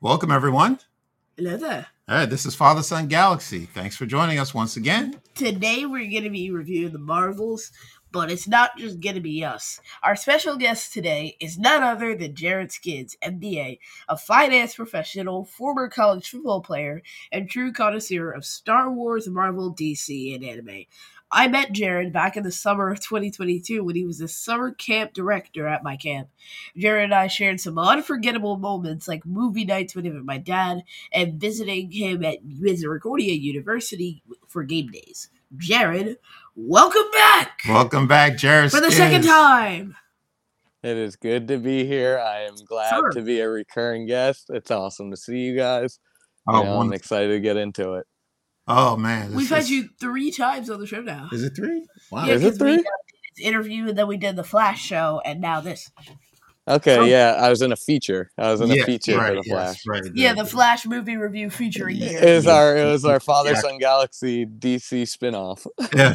Welcome, everyone. Hello there. All right, this is Father Son Galaxy. Thanks for joining us once again. Today we're going to be reviewing the Marvels, but it's not just going to be us. Our special guest today is none other than Jared Skidds, MBA, a finance professional, former college football player, and true connoisseur of Star Wars, Marvel, DC, and anime. I met Jared back in the summer of 2022 when he was a summer camp director at my camp. Jared and I shared some unforgettable moments like movie nights with him and my dad and visiting him at Misericordia University for game days. Jared, welcome back Welcome back, Jared. for the second time. It is good to be here. I am glad Sure. to be a recurring guest. It's awesome to see you guys. Oh, You know, I'm excited to get into it. Oh man. this We've had you three times on the show now. Is it three? Wow. Yeah, Is it 'cause we three? did this interview and then we did the Flash show and now this. Okay, yeah, I was in a feature. I was in a feature right, for the yes, Flash. right. Yeah, the Flash movie review featuring you. It was our it was our Father Yeah. Son Galaxy DC spinoff. Yeah.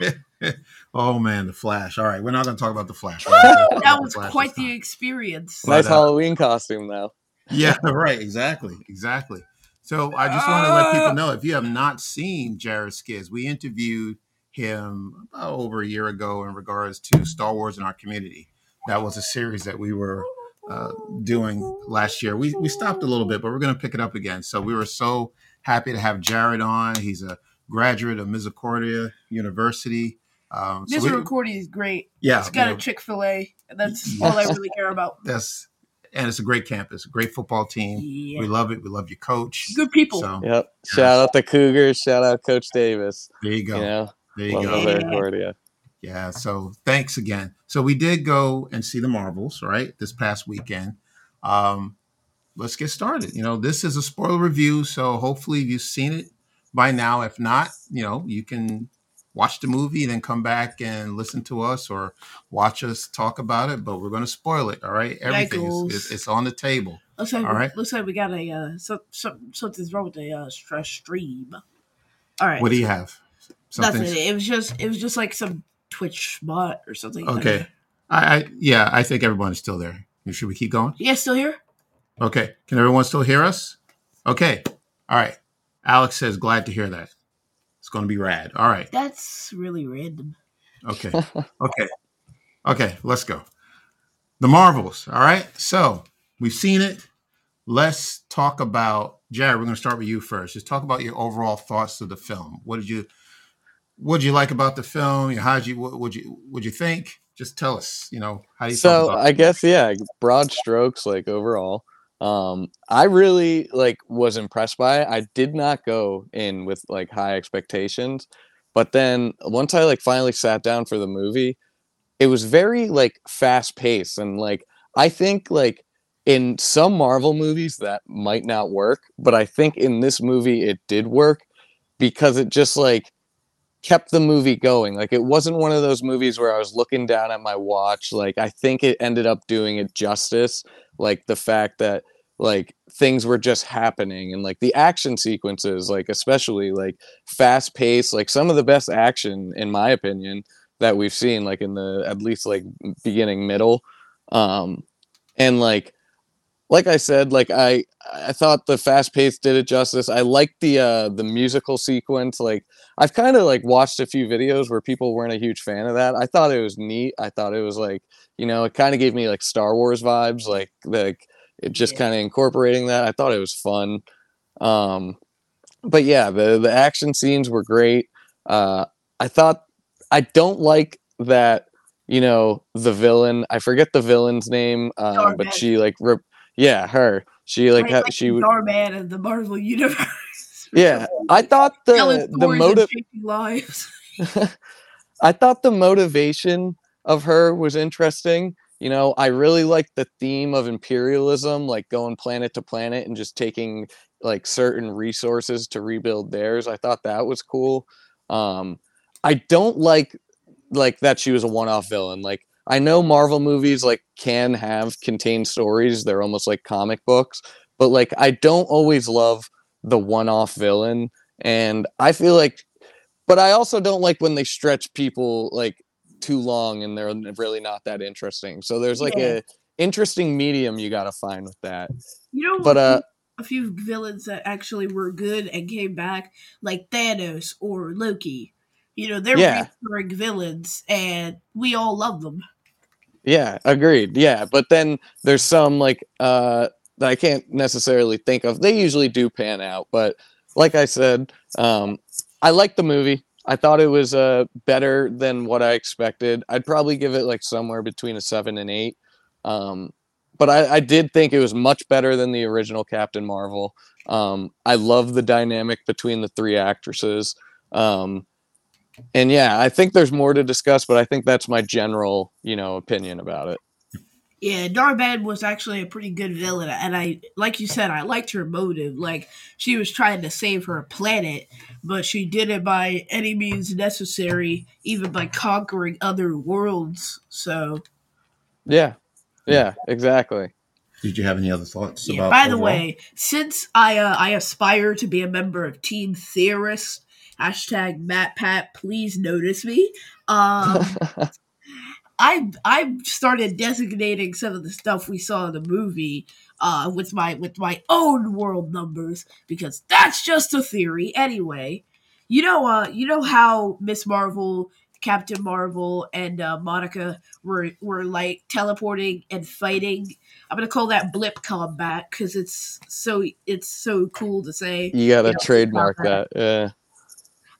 oh man, the Flash. All right, we're not going to talk about the Flash. We're Woo! not gonna talk That about was Flash quite the time. experience. But, nice uh, Halloween costume though. Yeah, right. Exactly. Exactly. So I just want to let Uh, people know if you have not seen Jared Skidds, we interviewed him about over a year ago in regards to Star Wars in our community. That was a series that we were uh, doing last year. We, we stopped a little bit, but we're going to pick it up again. So we were so happy to have Jared on. He's a graduate of Misericordia University. Um, so we- Misericordia is great. yeah, It's got you know, a Chick fil A, and that's all I really care about. that's and it's a great campus, great football team. Yeah. We love it. We love your coach. Good people. So Yep. Shout out the Cougars. Shout out Coach Davis. there you go. You know, There you love go. Yeah. Yeah. So thanks again. So we did go and see the Marvels, right? This past weekend. Um, let's get started. You know, this is a spoiler review, so hopefully you've seen it by now. If not, you know, you can watch the movie, then come back and listen to us or watch us talk about it. But we're going to spoil it. All right. Everything is, is it's on the table. Looks like All right. looks like we got a uh, some, some, something's wrong with the uh, stress stream. All right, What do you have? nothing. It was just it was just like some Twitch bot or something. Okay. I, I yeah, I think everyone's still there. Should we keep going? Yeah, still here? Okay. Can everyone still hear us? Okay. All right. Alex says, glad to hear that. It's going to be rad. All right. That's really random. Okay. Okay. Okay. Let's go. The Marvels. All right. So we've seen it. Let's talk about Jared. We're going to start with you first. Just talk about your overall thoughts of the film. What did you, what did you like about the film? How did you, what would you, would you think? Just tell us, you know, how do you feel so about i guess yeah broad strokes like overall um i really like was impressed by it i did not go in with like high expectations but then once i like finally sat down for the movie it was very like fast paced and like i think like in some marvel movies that might not work but i think in this movie it did work because it just like kept the movie going. Like it wasn't one of those movies where I was looking down at my watch. Like I think it ended up doing it justice. Like the fact that like things were just happening and like the action sequences, like especially like fast paced, like some of the best action in my opinion that we've seen, like in the at least like beginning middle. Um and like like I said, like I I thought the fast pace did it justice. I liked the uh the musical sequence. Like I've kind of like watched a few videos where people weren't a huge fan of that. I thought it was neat. I thought it was like, you know, it kind of gave me like Star Wars vibes, like like it just Yeah. kind of incorporating that. I thought it was fun. Um but yeah, the the action scenes were great. Uh I thought I don't like that you know the villain. I forget the villain's name, um, Darman. but she like rep- yeah, her. She like ha- like she would Starman of the Marvel universe. yeah. I thought the the motive lives. I thought the motivation of her was interesting. You know, I really like the theme of imperialism, like going planet to planet and just taking like certain resources to rebuild theirs. I thought that was cool. Um, I don't like like that she was a one-off villain. Like I know Marvel movies like can have contained stories. They're almost like comic books, but like I don't always love the one-off villain and I feel like but I also don't like when they stretch people like too long and they're really not that interesting. So there's like Yeah. a interesting medium you got to find with that. You know, But uh a few villains that actually were good and came back, like Thanos or Loki. You know, they're Yeah. recurring villains, and we all love them. Yeah, agreed. Yeah, but then there's some like uh that I can't necessarily think of. They usually do pan out, but like I said, um I like the movie. I thought it was uh better than what I expected. I'd probably give it like somewhere between a 7 and 8. Um but I, I did think it was much better than the original Captain Marvel. Um I love the dynamic between the three actresses. Um and yeah, I think there's more to discuss, but I think that's my general, you know, opinion about it. Yeah, Dar-Benn was actually a pretty good villain, and I, like you said, I liked her motive. Like she was trying to save her planet, but she did it by any means necessary, even by conquering other worlds. So, Yeah, yeah, exactly. Did you have any other thoughts yeah. about? By the overall? way, since I uh, I aspire to be a member of Team Theorist, hashtag MattPat, please notice me. Um, I I started designating some of the stuff we saw in the movie uh, with my with my own world numbers because that's just a theory anyway. You know, uh, you know how Miss Marvel, Captain Marvel, and uh, Monica were were like teleporting and fighting. I'm gonna call that blip combat because it's so it's so cool to say. you gotta you know, trademark that. Yeah.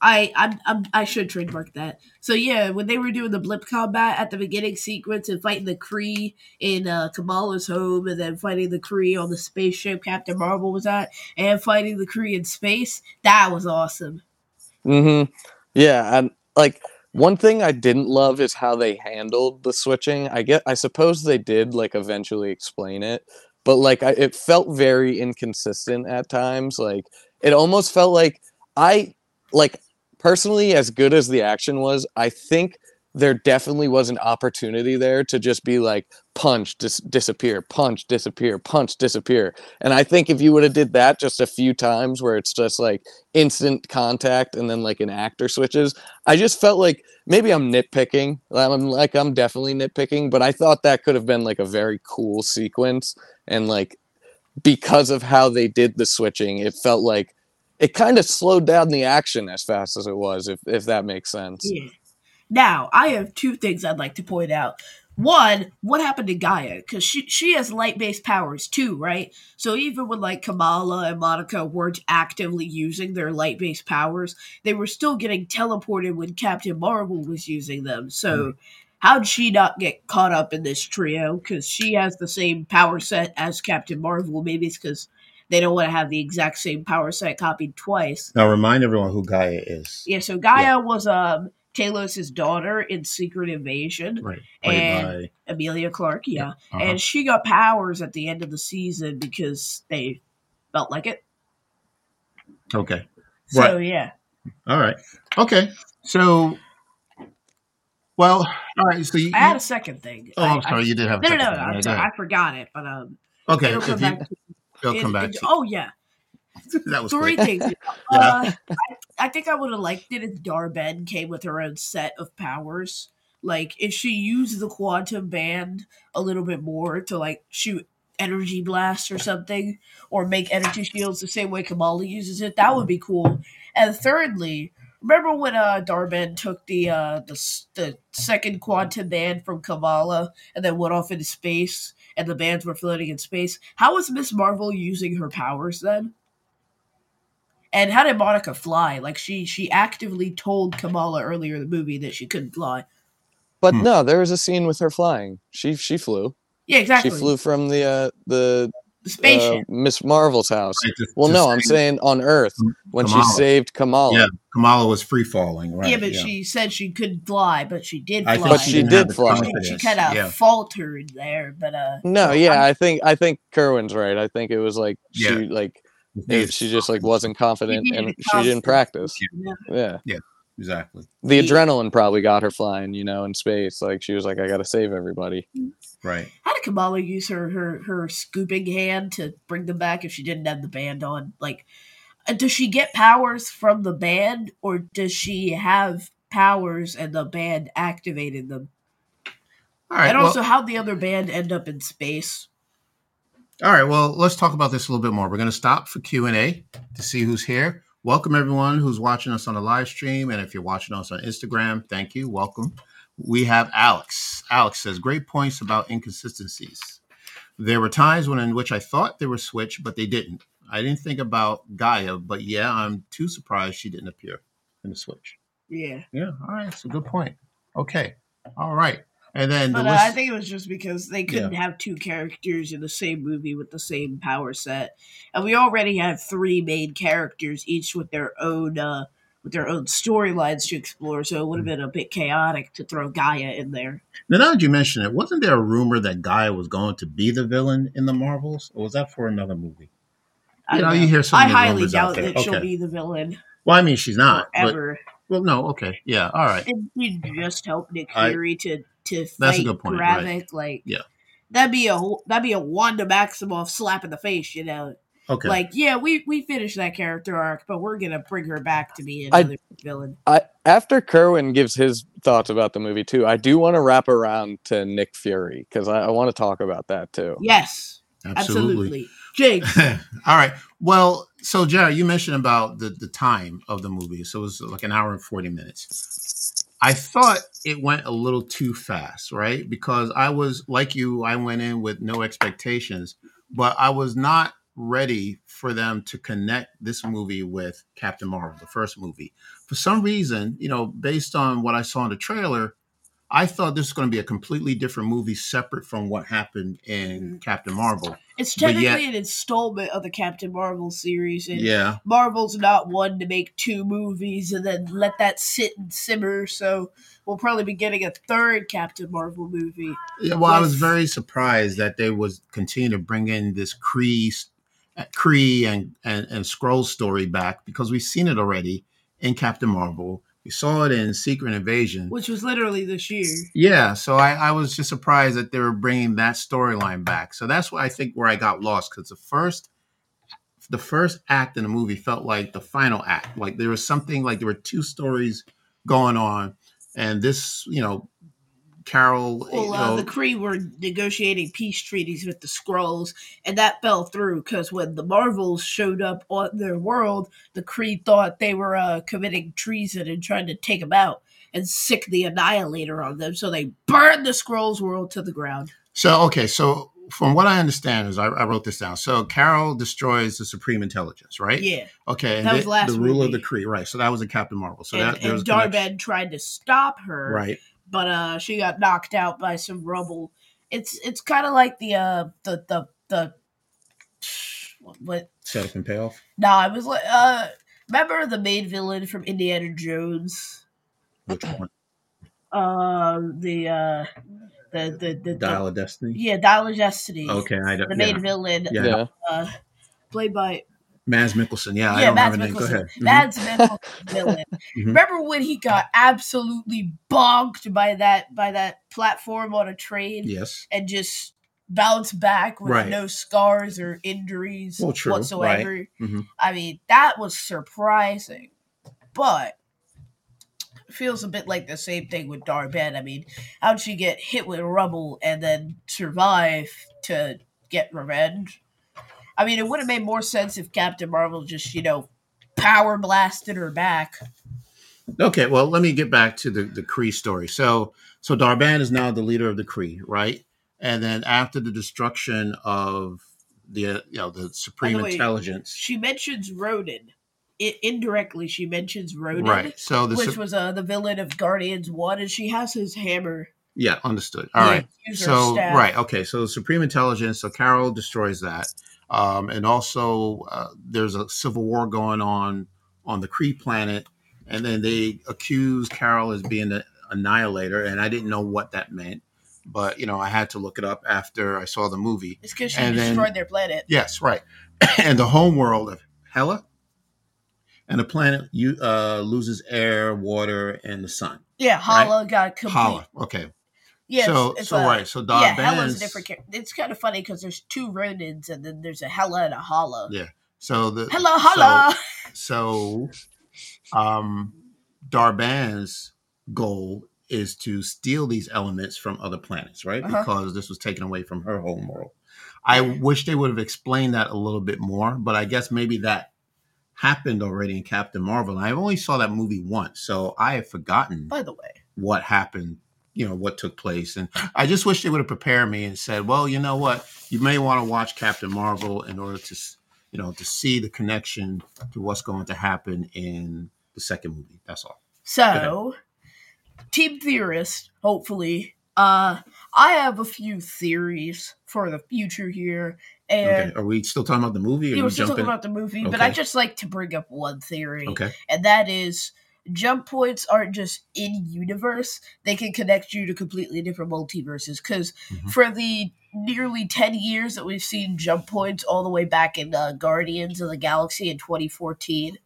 I I'm, I should trademark that. So yeah, when they were doing the blip combat at the beginning sequence and fighting the Kree in uh, Kamala's home, and then fighting the Kree on the spaceship Captain Marvel was at, and fighting the Kree in space, that was awesome. hmm Yeah, and like one thing I didn't love is how they handled the switching. I get, I suppose they did like eventually explain it, but like I, it felt very inconsistent at times. Like it almost felt like I like personally as good as the action was, I think there definitely was an opportunity there to just be like punch dis- disappear punch disappear punch disappear. And i think if you would have did that just a few times where it's just like instant contact and then like an actor switches i just felt like maybe i'm nitpicking i'm like i'm definitely nitpicking but i thought that could have been like a very cool sequence and like because of how they did the switching it felt like it kind of slowed down the action as fast as it was if if that makes sense Yeah. Now I have two things I'd like to point out. One, what happened to Gaia? Because she she has light based powers too, right? So even when like Kamala and Monica weren't actively using their light based powers, they were still getting teleported when Captain Marvel was using them. So hmm. how'd she not get caught up in this trio? Because she has the same power set as Captain Marvel. Maybe it's because they don't want to have the exact same power set copied twice. Now remind everyone who Gaia is. Yeah, so Gaia was um Talos' daughter in Secret Invasion. Right. And- Emilia Clarke, yeah. by, uh-huh. And she got powers at the end of the season because they felt like it. okay. So yeah. All right. Okay. So, well, all right. So you. I had a second thing. oh, I- I'm sorry. you did have. A I, no, no, no, thing. I'm Yeah, I forgot it, but um Okay. if you- back to it'll come back it- Oh yeah. that was Three quick. things. Uh, I, I think I would have liked it if Dar-Benn came with her own set of powers. Like if she used the quantum band a little bit more to like shoot energy blasts or something, or make energy shields the same way Kamala uses it, that would be cool. And thirdly, remember when uh Dar-Benn took the uh the the second quantum band from Kamala and then went off into space, and the bands were floating in space? How was Miss Marvel using her powers then? And how did Monica fly? Like she she actively told Kamala earlier in the movie that she couldn't fly. but Hmm. no there was a scene with her flying she she flew Yeah, exactly. she flew from the uh the the uh, miss marvel's house Right, to- well to no i'm saying on earth when Kamala. she saved kamala Yeah, Kamala was free falling. Right. yeah, but she said she couldn't fly, but she did I fly. think But she didn't did fly. she, confidence. kind of Yeah. faltered there, but uh, no yeah i think i think kerwin's right i think it was like she like she just like wasn't confident and she didn't practice yeah. yeah exactly. the Yeah. adrenaline probably got her flying you know in space like she was like i gotta save everybody Right. how did Kamala use her, her her scooping hand to bring them back if she didn't have the band on? Like, uh, does she get powers from the band, or does she have powers and the band activated them? All right. and well, also, how would the other band end up in space? All right, well, let's talk about this a little bit more. We're going to stop for Q and A to see who's here. Welcome everyone who's watching us on the live stream, and if you're watching us on Instagram, thank you. Welcome. We have Alex. Alex says great points about inconsistencies. There were times when in which I thought they were switched, but they didn't. I didn't think about Gaia, but yeah, I'm too surprised she didn't appear in the switch. Yeah. Yeah, all right, a good point. Okay, all right, and then the But uh, I think it was just because they couldn't have two characters in the same movie with the same power set, and we already have three main characters, each with their own uh, with their own storylines to explore. So it would have been a bit chaotic to throw Gaia in there. Now, now that you mention it, wasn't there a rumor that Gaia was going to be the villain in the Marvels, or was that for another movie? I You don't know, you hear I highly doubt that she'll be the villain Well, I mean, she's not. But, forever. well, no, okay, yeah, all right. And you just help Nick I- Fury to to fight That's a good point, right. Like Yeah. that'd be a that'd be a Wanda Maximoff slap in the face. You know, Okay. like yeah, we we finished that character arc, but we're gonna bring her back to be I- another villain. I after Kerwin gives his thoughts about the movie too, I do want to wrap around to Nick Fury because I, I want to talk about that too. Yes, Absolutely. absolutely. Jake, all right. Well, so Jared, you mentioned about the the time of the movie, so it was like an hour and forty minutes. I thought it went a little too fast, right? Because I was like you, I went in with no expectations, but I was not ready for them to connect this movie with Captain Marvel, the first movie. For some reason, you know, based on what I saw in the trailer, I thought this was going to be a completely different movie separate from what happened in mm-hmm. Captain Marvel. It's technically yet- an installment of the Captain Marvel series, and Yeah. Marvel's not one to make two movies and then let that sit and simmer. So we'll probably be getting a third Captain Marvel movie. Yeah, well, I was very surprised that they was continue to bring in this Kree, uh, Kree and and and Skrull story back because we've seen it already in Captain Marvel. We saw it in Secret Invasion. which was literally this year. Yeah, so I, I was just surprised that they were bringing that storyline back. So that's why I think where I got lost because the first, the first act in the movie felt like the final act. Like there was something like there were two stories going on, and this, you know, Carol, Well, uh, the Kree were negotiating peace treaties with the Skrulls, and that fell through because when the Marvels showed up on their world, the Kree thought they were uh, committing treason and trying to take them out and sick the Annihilator on them. So they burned the Skrulls world to the ground. So okay, so from what I understand is I, I wrote this down. So Carol destroys the Supreme Intelligence, right? Yeah, Okay, and That was the, last the ruler of the Kree, right? So that was in Captain Marvel. So and, that and. Darben tried to stop her, right? But uh, she got knocked out by some rubble. It's it's kind of like the uh the the the what Set up and payoff. Nah, it was like uh remember the main villain from Indiana Jones? Which one? Uh the uh the the the, Dial of Destiny. yeah, Dial of Destiny. Okay, I don't. The yeah. main villain Yeah. Yeah. uh played by Mads Mikkelsen. Yeah, I yeah, don't Mads remember the name. Go ahead. Mhm. Mads Mikkelsen villain. Mhm. Remember when he got absolutely bonked by that by that platform on a train Yes. and just bounced back with Right. no scars or injuries Well, true, whatsoever. Mhm. I mean, that was surprising, but feels a bit like the same thing with Dar-Benn. I mean, how'd she get hit with rubble and then survive to get revenge? I mean, it would have made more sense if Captain Marvel just, you know, power blasted her back. Okay, well, let me get back to the the Kree story. So, so Dar-Benn is now the leader of the Kree, right? And then after the destruction of the uh, you know the Supreme way, Intelligence, She mentions Ronan. I- indirectly, she mentions Ronan, right? So the which was uh, the villain of Guardians 1, and she has his hammer. yeah, understood. All the right. So staff. right, okay. So the Supreme Intelligence. So Carol destroys that, um, and also uh, there's a civil war going on on the Kree planet, and then they accuse Carol as being the annihilator, and I didn't know what that meant, but you know I had to look it up after I saw the movie. It's because she And then- destroyed their planet. Yes, right. and the home world of Hela, and the planet you uh, loses air, water, and the sun. Yeah, Hala got complete. Hala. Okay. Yeah, so so a, right. So yeah, Dar-Benn's Hela's a different. It's kind of funny because there's two Ronins and then there's a Hela and a Hala. Yeah. So the Hela, Hala. So, um, Dar-Benn's goal is to steal these elements from other planets, right? Uh-huh. Because this was taken away from her home world. I wish they would have explained that a little bit more, but I guess maybe that happened already in Captain Marvel. I only saw that movie once, so I have forgotten By the way, what happened, you know, what took place. And I just wish they would have prepared me and said, well, you know what? You may want to watch Captain Marvel in order to, you know, to see the connection to what's going to happen in the second movie. That's all. so Team Theorist, hopefully. Uh, I have a few theories for the future here, and Okay. Are we still talking about the movie? Or we you were still talking about the movie, but I just like to bring up one theory, Okay. and that is jump points aren't just in universe; they can connect you to completely different multiverses. Because Mhm. for the nearly ten years that we've seen jump points, all the way back in uh, Guardians of the Galaxy in 2014,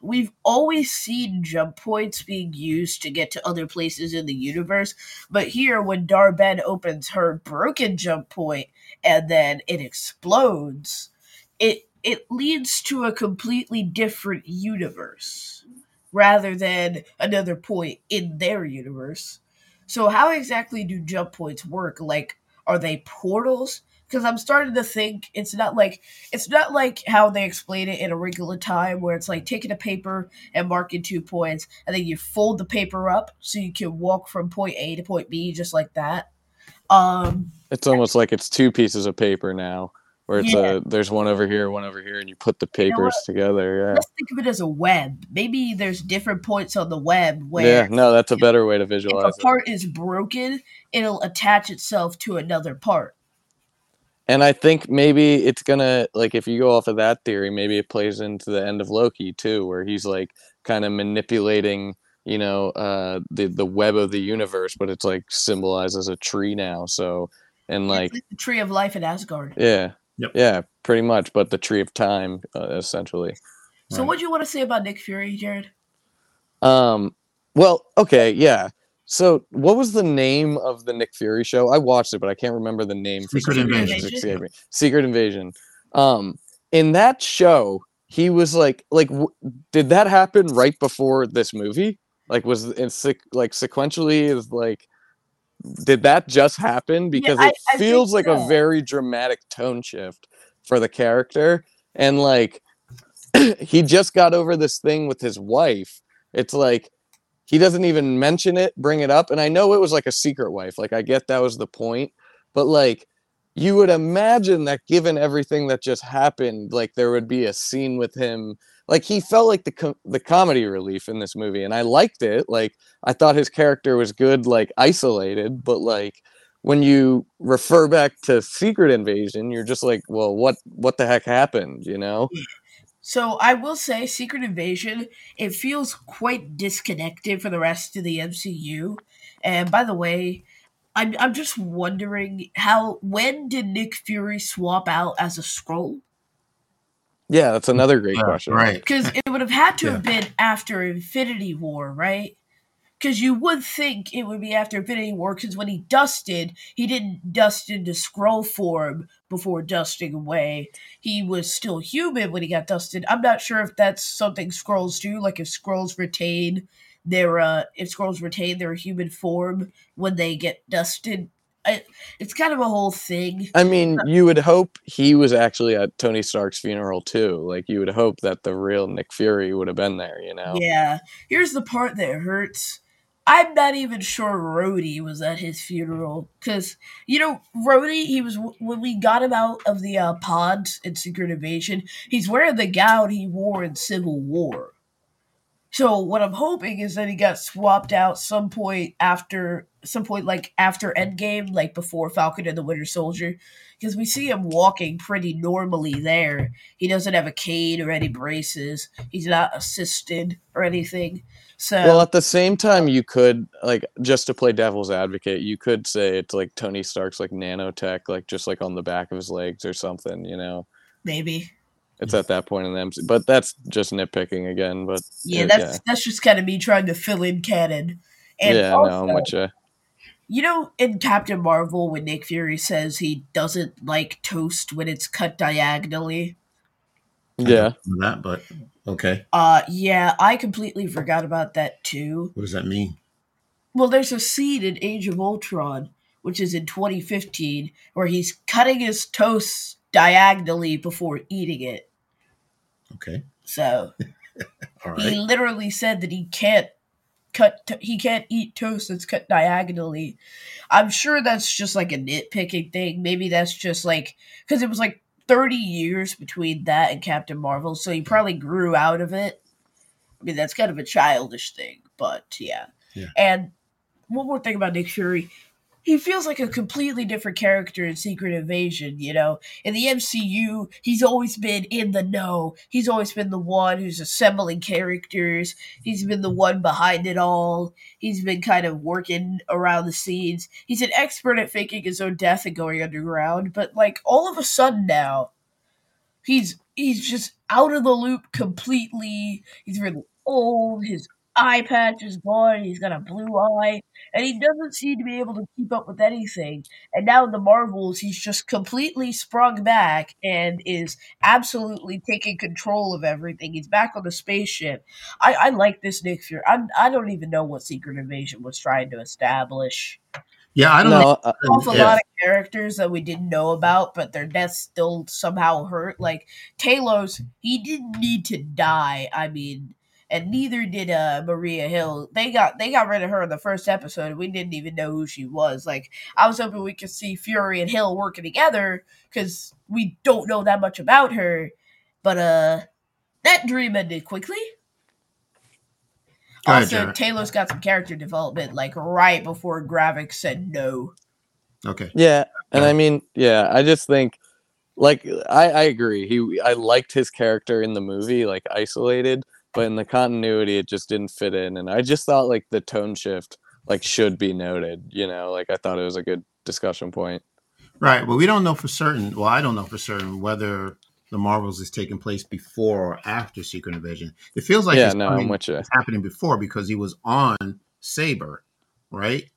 we've always seen jump points being used to get to other places in the universe. But here, when Dar-Benn opens her broken jump point and then it explodes, it it leads to a completely different universe rather than another point in their universe. So how exactly do jump points work? Like are they portals? Because I'm starting to think it's not like it's not like how they explain it in A Wrinkle in Time, where it's like taking a paper and marking two points, and then you fold the paper up so you can walk from point A to point B just like that. Um, It's almost like it's two pieces of paper now, where it's Yeah. a there's one over here, one over here, and you put the know papers together. Yeah. let's think of it as a web. Maybe there's different points on the web where Yeah, no, that's a better way to visualize. if a part is broken, it'll attach itself to another part. And I think maybe it's gonna like if you go off of that theory, maybe it plays into the end of Loki too, where he's like kind of manipulating, you know, uh the the web of the universe, but it's like symbolized as a tree now. So and like like the tree of life in Asgard. yeah, Yep. yeah, pretty much, but the tree of time uh, essentially. So Right. what do you want to say about Nick Fury, Jared? Um, well, okay, yeah. So, what was the name of the Nick Fury show? I watched it, but I can't remember the name. Secret some reason. Invasion. It. Secret Invasion. Um, in that show, he was like, like, w- did that happen right before this movie? Like, was it seq- like sequentially? Is like, did that just happen? Because I- it I feels like so. a very dramatic tone shift for the character, and like, he just got over this thing with his wife. It's like he doesn't even mention it, bring it up. And I know it was like a secret wife. Like I get that was the point, but like you would imagine that given everything that just happened, like there would be a scene with him. Like he felt like the the comedy relief in this movie, and I liked it. Like I thought his character was good, like isolated, but like when you refer back to Secret Invasion, you're just like, well, what what the heck happened, you know? So I will say, Secret Invasion, it feels quite disconnected for the rest of the MCU. And by the way, I'm I'm just wondering how when did Nick Fury swap out as a Skrull? Yeah, that's another great Yeah, question. right. Because it would have had to Yeah. have been after Infinity War, right? Because you would think it would be after Infinity War, because when he dusted, he didn't dust into Skrull form before dusting away. He was still human when he got dusted. I'm not sure if that's something Skrulls do, like if Skrulls retain their uh if Skrulls retain their human form when they get dusted. I, it's kind of a whole thing. I mean, you would hope he was actually at Tony Stark's funeral too. Like you would hope that the real Nick Fury would have been there, you know. Yeah. Here's the part that hurts. I'm not even sure Rhodey was at his funeral because you know Rhodey. He was when we got him out of the uh, pods in Secret Invasion. He's wearing the gown he wore in Civil War. So what I'm hoping is that he got swapped out some point after some point like after Endgame, like before Falcon and the Winter Soldier, because we see him walking pretty normally there. He doesn't have a cane or any braces. He's not assisted or anything. So Well, at the same time, you could like just to play devil's advocate, you could say it's like Tony Stark's like nanotech, like just like on the back of his legs or something. You know, maybe. it's at that point in the MC. But that's just nitpicking again. But Yeah, that's that's just kind of me trying to fill in canon. And yeah, also, no, I'm with you. You know, in Captain Marvel, when Nick Fury says he doesn't like toast when it's cut diagonally, Yeah, That, but okay. uh, yeah, I completely forgot about that too. What does that mean? well, there's a scene in Age of Ultron, which is in 2015, where he's cutting his toast diagonally before eating it. Okay. So All he literally said that he can't cut to- he can't eat toast that's cut diagonally. I'm sure that's just like a nitpicking thing. Maybe that's just like because it was like 30 years between that and captain marvel so he probably grew out of it. I mean that's kind of a childish thing but yeah, Yeah. and one more thing about nick fury he feels like a completely different character in Secret Invasion, you know. In the MCU, he's always been in the know. He's always been the one who's assembling characters. He's been the one behind it all. He's been kind of working around the scenes. He's an expert at faking his own death and going underground, but like all of a sudden now, he's he's just out of the loop completely. He's really old. His eye patch is gone. He's got a blue eye, and he doesn't seem to be able to keep up with anything. And now in the Marvels, he's just completely sprung back and is absolutely taking control of everything. He's back on the spaceship. I, I like this Nick Fury. I, I don't even know what Secret Invasion was trying to establish. Yeah, I don't know. No, uh, a Yeah. lot of characters that we didn't know about, but their deaths still somehow hurt. Like Talos, he didn't need to die. I mean, and neither did uh, Maria Hill. They got they got rid of her in the first episode. We didn't even know who she was. Like I was hoping we could see Fury and Hill working together because we don't know that much about her. But uh, that dream ended quickly. Go ahead, also, Jared. Talos got some character development like right before Gravik said no. Okay. Yeah, and Yeah. I mean, yeah, I just think, like, I I agree. He I liked his character in the movie, like isolated, but in the continuity, it just didn't fit in, and I just thought like the tone shift like should be noted. You know, like I thought it was a good discussion point. Right. Well, we don't know for certain. Well, I don't know for certain whether the Marvels is taking place before or after Secret Invasion. It feels like yeah, it's no, coming- I'm with you. it's happening before because he was on Saber, right?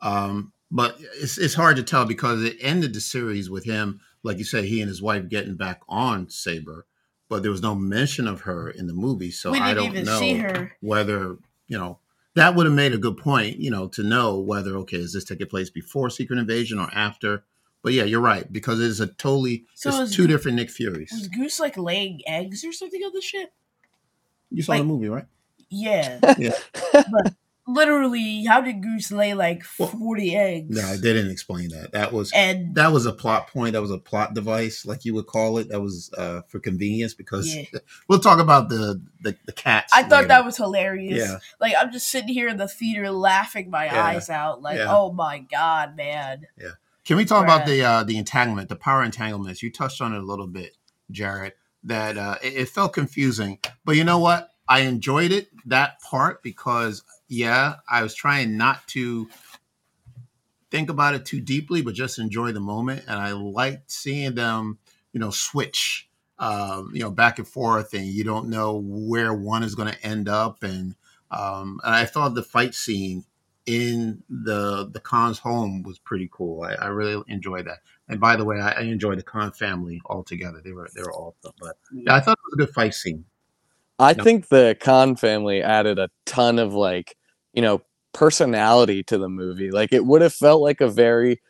Um, but it's it's hard to tell because it ended the series with him, like you say, he and his wife getting back on Saber, but there was no mention of her in the movie, so we I didn't don't even know see her. whether you know that would have made a good point, you know, to know whether okay, is this taking place before Secret Invasion or after? But yeah, you're right because it is a totally So it's is- two different Nick Furies. Was Goose like laying eggs or something on the ship? You saw the movie, right? Yeah. Yeah. but literally, how did Goose lay like Well, 40 eggs? No, they didn't explain that. That was And that was a plot point. That was a plot device, like you would call it. That was uh, for convenience because Yeah. we'll talk about the the, the cats. I thought later. that was hilarious. Yeah. Like, I'm just sitting here in the theater laughing my Yeah. eyes out. Like, Yeah. oh my God, man. Yeah. Can we talk about the uh, the entanglement, the power entanglements? You touched on it a little bit, Jared. That uh, it, it felt confusing, but you know what? I enjoyed it that part because yeah, I was trying not to think about it too deeply, but just enjoy the moment, and I liked seeing them, you know, switch, um, you know, back and forth, and you don't know where one is going to end up, and um, and I thought the fight scene in the the Khan's home was pretty cool. I, I really enjoyed that. And by the way, I, I enjoyed the Khan family altogether. They were they were awesome. But yeah, I thought it was a good fight scene. I No. think the Khan family added a ton of like, you know, personality to the movie. Like it would have felt like a very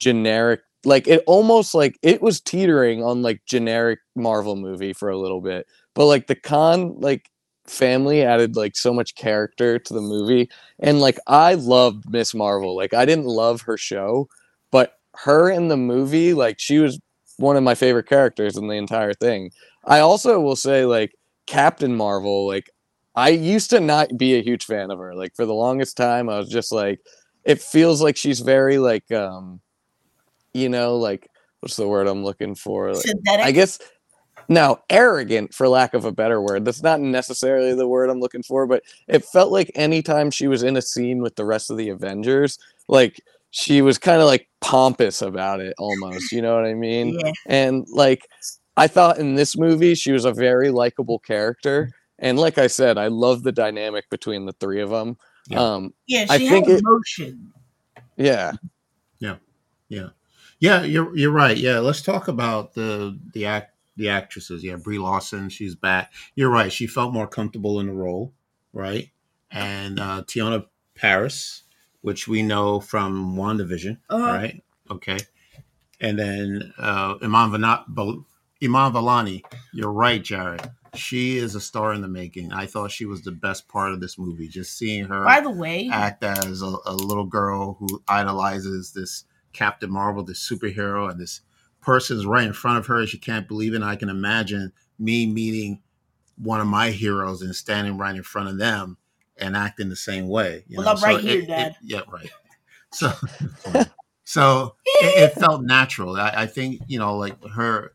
generic like it almost like it was teetering on like generic Marvel movie for a little bit. But like the Khan like family added like so much character to the movie and like I loved Miss Marvel. Like I didn't love her show, but her in the movie like she was one of my favorite characters in the entire thing. I also will say like Captain Marvel, like I used to not be a huge fan of her. Like for the longest time, I was just like, it feels like she's very like, um, you know, like what's the word I'm looking for? Like, I guess now arrogant, for lack of a better word. That's not necessarily the word I'm looking for, but it felt like anytime she was in a scene with the rest of the Avengers, like she was kind of like pompous about it almost. You know what I mean? yeah. And like I thought in this movie she was a very likable character. And like I said, I love the dynamic between the three of them. Yeah. Um Yeah, I she think had it- emotion. yeah. Yeah, yeah. you're you're right. Yeah, let's talk about the the act the actresses. Yeah, Brie Larson, she's back. You're right. She felt more comfortable in the role, right? And uh, Teyonah Parris, which we know from WandaVision, Uh-huh. right? Okay. And then uh, Iman, Vana- Bal- Iman Vellani, you're right, Jared. She is a star in the making. I thought she was the best part of this movie. Just seeing her By the way, act as a, a little girl who idolizes this Captain Marvel, this superhero, and this person's right in front of her. She can't believe it. And I can imagine me meeting one of my heroes and standing right in front of them and acting the same way. You Well, know? I'm right it- here, it- Dad. yeah, right. So, so it, it felt natural. I, I think you know, like her,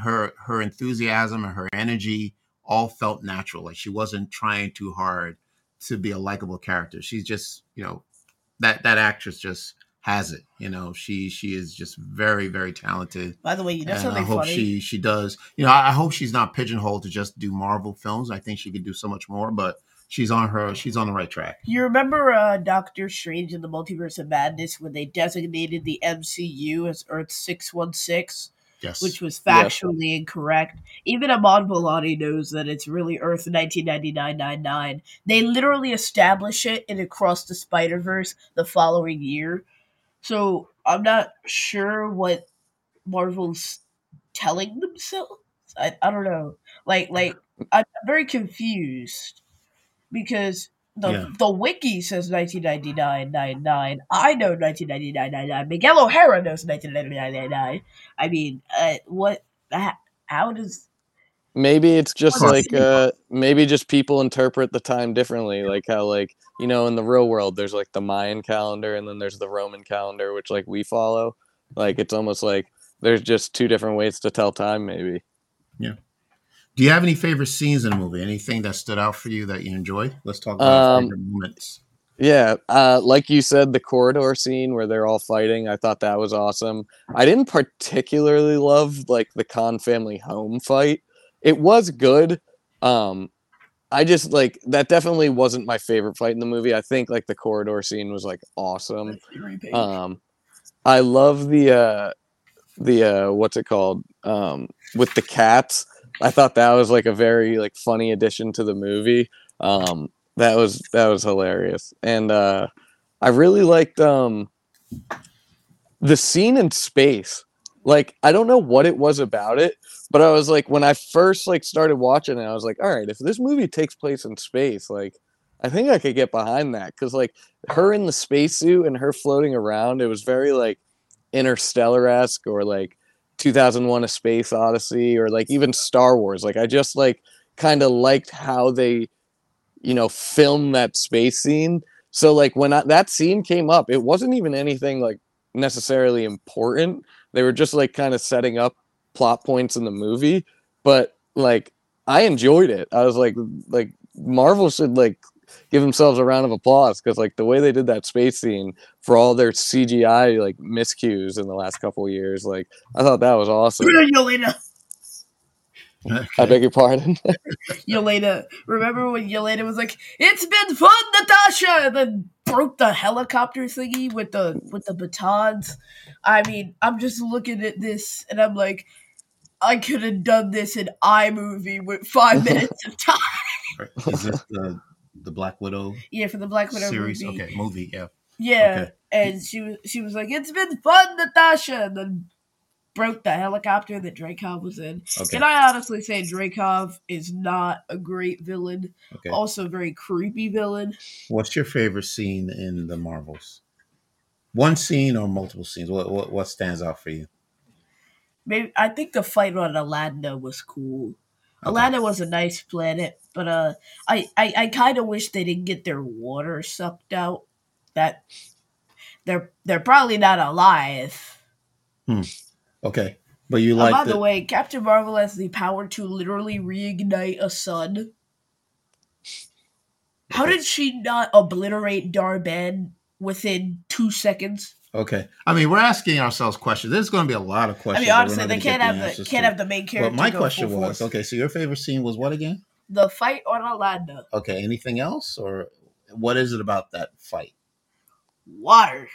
her, her enthusiasm and her energy all felt natural. Like she wasn't trying too hard to be a likable character. She's just, you know, that that actress just has it. You know, she she is just very very talented. by the way, you know and I hope funny? she she does. You know, I, I hope she's not pigeonholed to just do Marvel films. I think she could do so much more. But she's on her she's on the right track. You remember uh, Doctor Strange in the Multiverse of Madness when they designated the MCU as Earth 616, Yes. which was factually incorrect? Even Iman Vellani knows that it's really Earth 1999-99. They literally establish it in Across the Spider-Verse the following year. So I'm not sure what Marvel's telling themselves. I, I don't know. Like like I'm very confused because the Yeah. the wiki says 1999-99. I know 1999-99. Miguel O'Hara knows 1999-99. I mean, uh, what? How, how does? Maybe it's just like uh maybe just people interpret the time differently, like how like you know in the real world there's like the Mayan calendar and then there's the Roman calendar which like we follow. Like it's almost like there's just two different ways to tell time maybe. Do you have any favorite scenes in the movie? Anything that stood out for you that you enjoyed? Let's talk about Um, moments. Yeah, uh, like you said, the corridor scene where they're all fighting, I thought that was awesome. I didn't particularly love like the Khan family home fight. It was good. Um, I just like that definitely wasn't my favorite fight in the movie. I think like the corridor scene was like awesome. Um, I love the uh, the uh, what's it called um, with the cats. I thought that was like a very like funny addition to the movie. Um, that was that was hilarious, and uh, I really liked um, the scene in space. Like I don't know what it was about it, but I was like when I first like started watching it, I was like, all right, if this movie takes place in space, like I think I could get behind that because like her in the spacesuit and her floating around, it was very like interstellar esque or like 2001: A Space Odyssey or like even Star Wars. Like I just like kind of liked how they, you know, film that space scene. So like when I, that scene came up, it wasn't even anything like necessarily important. They were just like kind of setting up plot points in the movie, but like I enjoyed it. I was like like Marvel should like give themselves a round of applause because like the way they did that space scene for all their CGI like miscues in the last couple of years, like I thought that was awesome. Yelena, I beg your pardon. Yelena. Remember when Yelena was like, "It's been fun, Natasha," and then broke the helicopter thingy with the with the batons. I mean, I'm just looking at this and I'm like, I could have done this in iMovie with five minutes of time. Is this the the Black Widow Yeah, for the Black Widow series? movie. Okay, movie. Yeah. Yeah, Okay. and she was she was like, "It's been fun, Natasha," and then broke the helicopter that Dreykov was in. Okay. Can I honestly say Dreykov is not a great villain? Okay. Also, a very creepy villain. What's your favorite scene in the Marvels? One scene or multiple scenes? What what, what stands out for you? Maybe I think the fight on Aladna was cool. Okay. Aladna was a nice planet, but uh, I I, I kind of wish they didn't get their water sucked out. That they're they're probably not alive. Okay, but you Uh, like by the, the way, Captain Marvel has the power to literally reignite a sun. How did she not obliterate Dar-Benn within two seconds? Okay, I mean we're asking ourselves questions. There's going to be a lot of questions. I mean, honestly, they can't have the can't to. have the main character. But my question was, okay, so your favorite scene was what again? The fight on Aladna. Okay, anything else, or what is it about that fight? Water.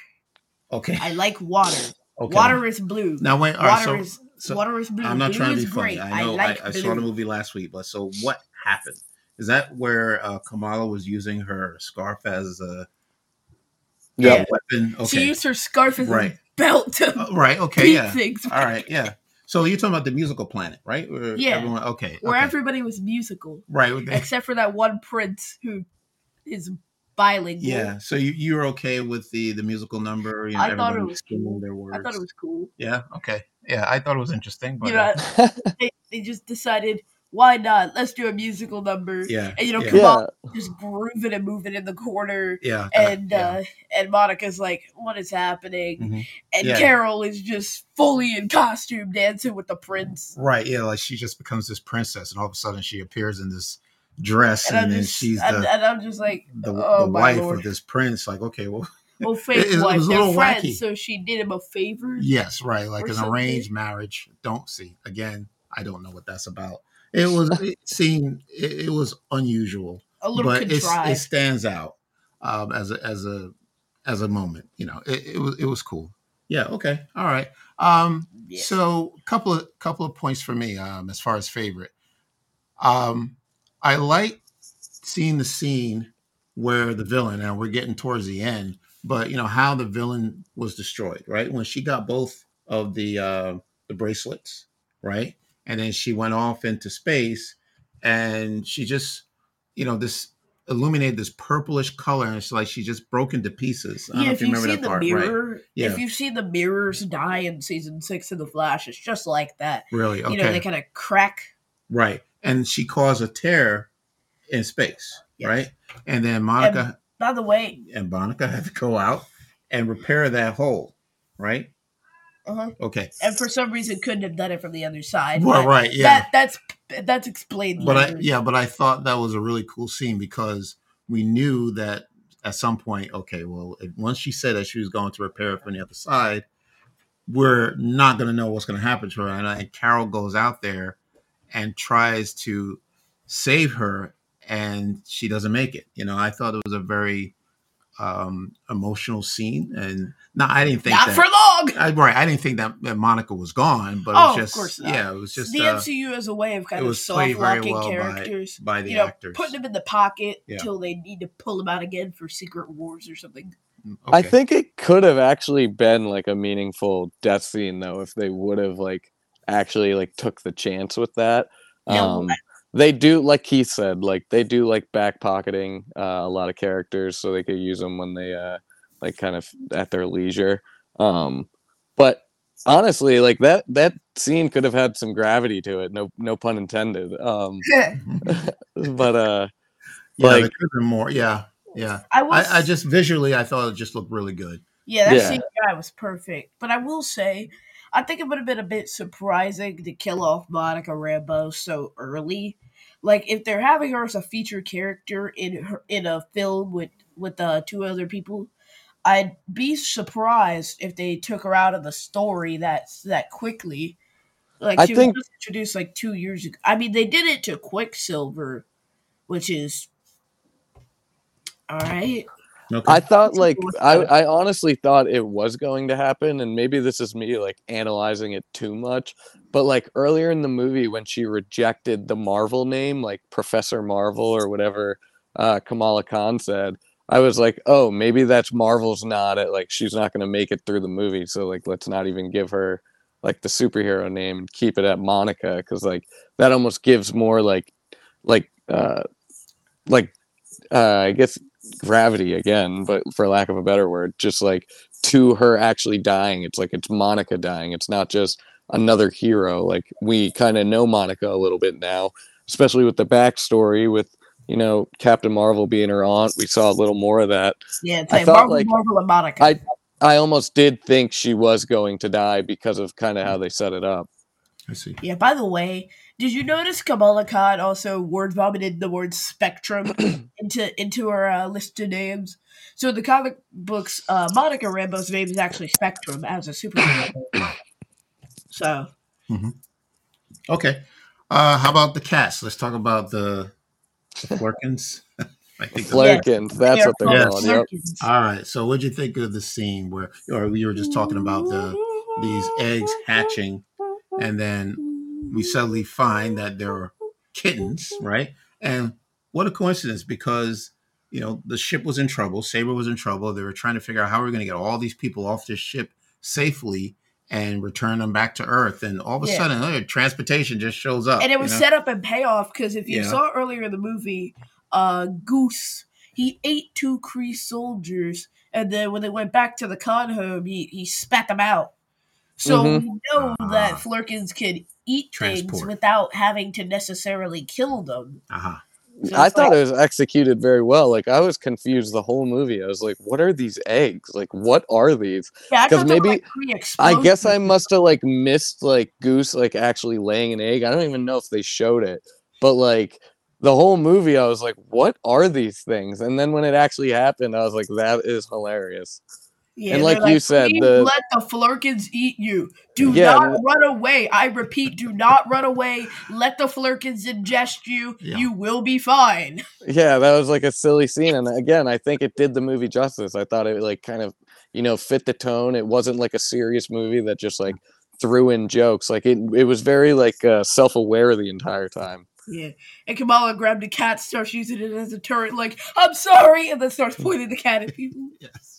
Okay, I like water. okay. Water is blue. Now wait, all right. water So, is so water is blue. I'm not blue trying to be funny. great. I know I, like I blue. saw the movie last week, but so what happened? Is that where uh, Kamala was using her scarf as a Yeah. weapon. Okay. She used her scarf as Right. a belt to Uh, right. Okay, yeah. things. All right, yeah. So you're talking about the musical planet, right? Where Yeah. Everyone, okay. Where okay. everybody was musical, right. except for that one prince who is bilingual. Yeah. So you you're okay with the the musical number? You know, I thought it was cool. their words. I thought it was cool. Yeah. Okay. Yeah, I thought it was interesting, but you uh, they, they just decided why not? Let's do a musical number. yeah, And you know, yeah, come on, yeah. just grooving and moving in the corner. yeah, And yeah. uh and Monica's like, what is happening? Mhm. And Yeah. Carol is just fully in costume dancing with the prince. right, yeah, like she just becomes this princess, and all of a sudden she appears in this dress, And and, then just she's and, the and I'm just like, the, oh the wife lord. of this prince. Like, okay, well, Well, It- fake it wife, was a they're little friends, wacky. so she did him a favor. yes, right, like an something. arranged marriage. Don't see again. I don't know what that's about. It was. It seemed. It, it was unusual. A little but contrived. it stands out um, as a as a as a moment. You know, it, it was it was cool. Yeah. Okay. All right. Um, Yeah. So, couple of couple of points for me um, as far as favorite. Um, I like seeing the scene where the villain, and we're getting towards the end, but you know how the villain was destroyed, right? When she got both of the uh, the bracelets, right, and then she went off into space, and she just, you know, this illuminated this purplish color, and it's like she just broke into pieces. I don't yeah, know if you've seen the right? mirror, Yeah. if you've seen the mirrors die in season six of The Flash, it's just like that. Really? Okay. You know, they kind of crack. Right. And she caused a tear in space, Yes. right? And then Monica By the way, and, Monica had to go out and repair that hole, right? Uh-huh. Okay. and for some reason couldn't have done it from the other side. Well, right, yeah. That that's that's explained. But I yeah, but I thought that was a really cool scene because we knew that at some point, okay, well, once she said that she was going to repair it from the other side, we're not going to know what's going to happen to her. And, and Carol goes out there and tries to save her, and she doesn't make it. You know, I thought it was a very um emotional scene, and no, I didn't think not that. for long. I, right, I didn't think that, that Monica was gone, but it Oh, was of just course not. yeah, it was just the uh, MCU has a way of kind it of was soft locking well characters. by the you know, actors. putting them in the pocket Yeah. until they need to pull them out again for Secret Wars or something. I think it could have actually been like a meaningful death scene though if they would have like actually like took the chance with that. Yeah, well, Um, they do like Keith said, like they do like back pocketing uh, a lot of characters so they could use them when they uh like kind of at their leisure. Um, but honestly, like that that scene could have had some gravity to it. No no pun intended. Um, but uh, yeah, like- there could have been more. Yeah, yeah. I was, I, I just visually, I thought it just looked really good. yeah, that Yeah. CGI was perfect. But I will say, I think it would have been a bit surprising to kill off Monica Rambeau so early. Like if they're having her as a featured character in her in a film with with uh, two other people, I'd be surprised if they took her out of the story that that quickly. Like I she think- was introduced like two years ago. I mean, they did it to Quicksilver, which is all right. Okay. I thought like I. I honestly thought it was going to happen and maybe this is me like analyzing it too much but like earlier in the movie when she rejected the Marvel name like Professor Marvel or whatever uh Kamala Khan said I was like oh maybe that's Marvel's not it like she's not going to make it through the movie so like let's not even give her like the superhero name and keep it at Monica cuz like that almost gives more like like uh like uh I guess gravity again, but for lack of a better word, just like to her actually dying. It's like it's Monica dying. It's not just another hero. Like we kind of know Monica a little bit now, especially with the backstory with you know Captain Marvel being her aunt. We saw a little more of that. Yeah, it's I like thought, Marvel, like, Marvel, and Monica. I- I almost did think she was going to die because of kind of how mm. they set it up. I see. Yeah, by the way, did you notice Kamala Khan also word vomited the word spectrum into into her uh, list of names? So in the comic books, uh, Monica Rambeau's name is actually Spectrum as a superhero. so Okay. Uh, how about the cast? Let's talk about the, the Flerkens. I think. the- Flerkens, that's what they're Yes. called. Yep. All right. So, what'd you think of the scene where, or we were just talking about the these eggs hatching, and then we suddenly find that there are kittens, right? And what a coincidence because you know, the ship was in trouble. Saber was in trouble. They were trying to figure out how we're going to get all these people off this ship safely and return them back to Earth. And all of a Yeah. sudden, oh, transportation just shows up. and it was you know? set up and payoff because if you Yeah. saw earlier in the movie, uh, Goose he ate two Kree soldiers, and then when they went back to the con home, he he spat them out. So Mhm. we know Ah. that Flerkens can eat things without having to necessarily kill them. Uh-huh. So I thought like- it was executed very well. Like I was confused the whole movie. I was like, "What are these eggs? Like, what are these?" Yeah, I 'Cause were, maybe- like, I guess I must have like missed like Goose like actually laying an egg. I don't even know if they showed it, but like the whole movie, I was like, "What are these things?" And then when it actually happened, I was like, "That is hilarious." Yeah, and they're like you said, the- let the Flerkens eat you. Do Yeah, not w- run away. I repeat, do not run away. Let the Flerkens ingest you. Yeah. You will be fine. Yeah, that was like a silly scene, and again, I think it did the movie justice. I thought it like kind of you know fit the tone. It wasn't like a serious movie that just like threw in jokes. Like it, it was very like uh, self aware the entire time. Yeah. And Kamala grabbed a cat, starts using it as a turret, like, I'm sorry, and then starts pointing the cat at people. Yes.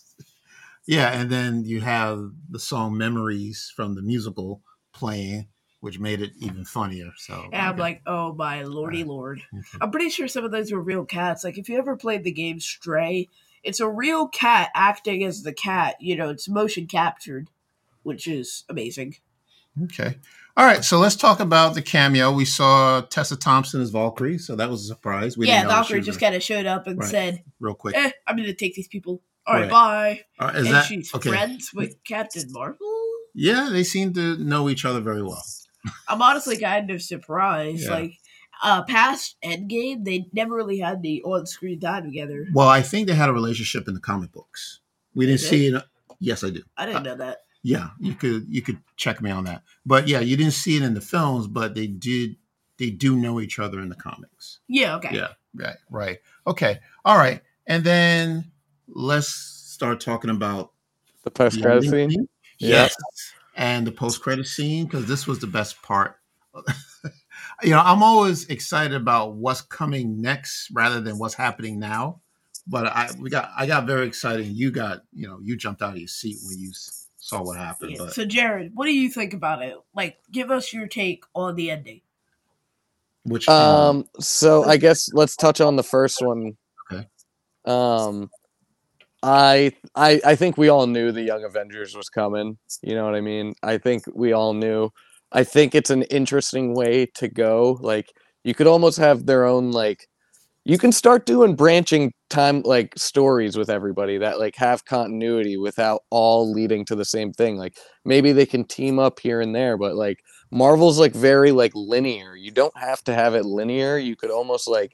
Yeah, and then you have the song "Memories" from the musical playing, which made it even funnier. So And I'm okay. like, oh my lordy Right. lord. I'm pretty sure some of those were real cats. Like, if you ever played the game Stray, it's a real cat acting as the cat. You know, it's motion captured, which is amazing. Okay. All right. So let's talk about the cameo. We saw Tessa Thompson as Valkyrie, so that was a surprise. We yeah, didn't know Valkyrie just kind of showed up and Right. said, real quick. eh, I'm going to take these people. All right, Right. bye. Right, is and that she's okay? friends with Captain Marvel? Yeah, they seem to know each other very well. I'm honestly kind of surprised. Yeah. Like, uh, past Endgame, they never really had the on-screen time together. Well, I think they had a relationship in the comic books. We didn't They see it. Yes, I do. I didn't know that. Yeah, you could you could check me on that. But yeah, you didn't see it in the films, but they did. They do know each other in the comics. Yeah, okay. Yeah, right, right. Okay, all right. And then let's start talking about The post credit ending scene. scene. Yeah. Yes, and the post credit scene because this was the best part. you know, I'm always excited about what's coming next rather than what's happening now. But I we got I got very excited. You got you know you jumped out of your seat when you saw what happened. Yeah. But So, Jared, what do you think about it? Like, give us your take on the ending. which Um, so I guess let's touch on the first one. Okay. Um, I I I think we all knew the Young Avengers was coming. You know what I mean? I think we all knew. I think it's an interesting way to go. Like you could almost have their own like you can start doing branching time like stories with everybody that like have continuity without all leading to the same thing. Like maybe they can team up here and there, but like Marvel's like very like linear. You don't have to have it linear. You could almost like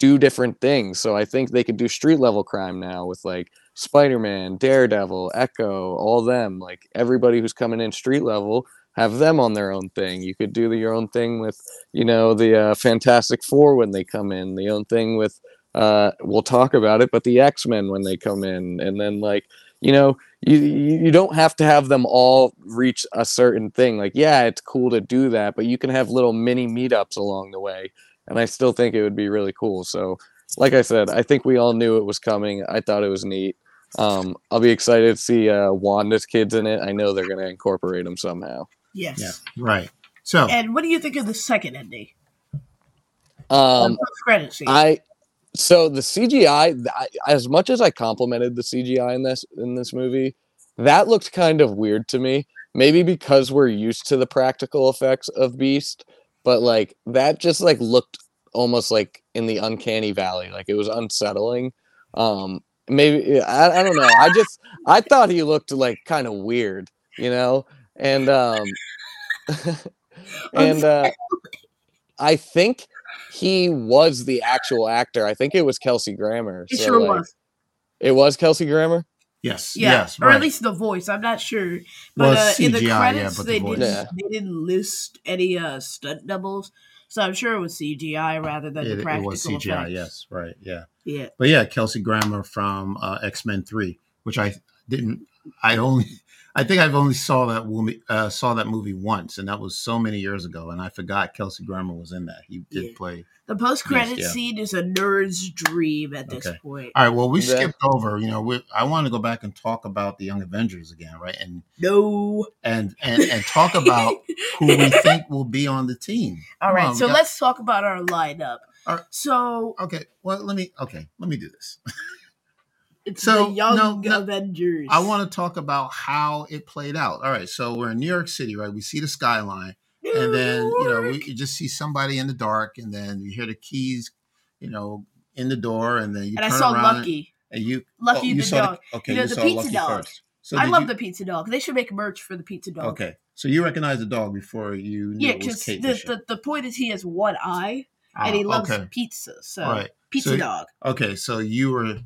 do different things. So I think they could do street level crime now with like Spider-Man, Daredevil, Echo, all them. Like everybody who's coming in street level, have them on their own thing. You could do the, your own thing with, you know, the uh, Fantastic Four when they come in. The own thing with, uh, we'll talk about it, but the X-Men when they come in, and then like, you know, you you you don't have to have them all reach a certain thing. Like, yeah, it's cool to do that, but you can have little mini meetups along the way, and I still think it would be really cool. So, like I said, I think we all knew it was coming. I thought it was neat. Um, I'll be excited to see uh, Wanda's kids in it. I know they're going to incorporate them somehow. Yes. yeah, right. So And what do you think of the second ending? Um, credit scene. I so the CGI, I, as much as I complimented the CGI in this in this movie, that looked kind of weird to me. Maybe because we're used to the practical effects of Beast, but like that just like looked almost like in the uncanny valley, like it was unsettling. Um, maybe I, I don't know. I just I thought he looked like kind of weird, you know, and um, and uh, I think he was the actual actor. I think it was Kelsey Grammer. it so, sure like, was. It was Kelsey Grammer. yes, Yeah, yes, or right. at least the voice. I'm not sure, Well, but uh, it's in the CGI, yeah, credits but the they voice. didn't Yeah. they didn't list any uh, stunt doubles, so I'm sure it was CGI rather than it, the it practical was CGI. effects. Yes, right. Yeah. Yeah, But yeah, Kelsey Grammer from uh, X Men Three, which I didn't. I only I think I've only saw that movie uh, saw that movie once, and that was so many years ago, and I forgot Kelsey Grammer was in that. He did Yeah. play. The post credit yeah. scene is a nerd's dream at this Okay. point. All right, well, we Yeah. skipped over. You know, we, I want to go back and talk about the Young Avengers again, right? And No. and and and talk about who we think will be on the team. All Come right, on, so got- let's talk about our lineup. All right. So Okay, well, let me. Okay, let me do this. it's So, the Young no, no, Avengers. I want to talk about how it played out. All right, so we're in New York City, right? We see the skyline, and then you know we you just see somebody in the dark, and then you hear the keys, you know, in the door, and then you and I turn saw around Lucky. and you Lucky oh, you the saw dog. okay, You know, you the pizza Lucky dog. first. So I love you- the pizza dog. They should make merch for the pizza dog. Okay, so you recognize the dog before you knew Yeah, it was because the, the, the point is he has one eye Ah, and he loves okay. pizza. So Right. pizza So- dog. Okay, so you were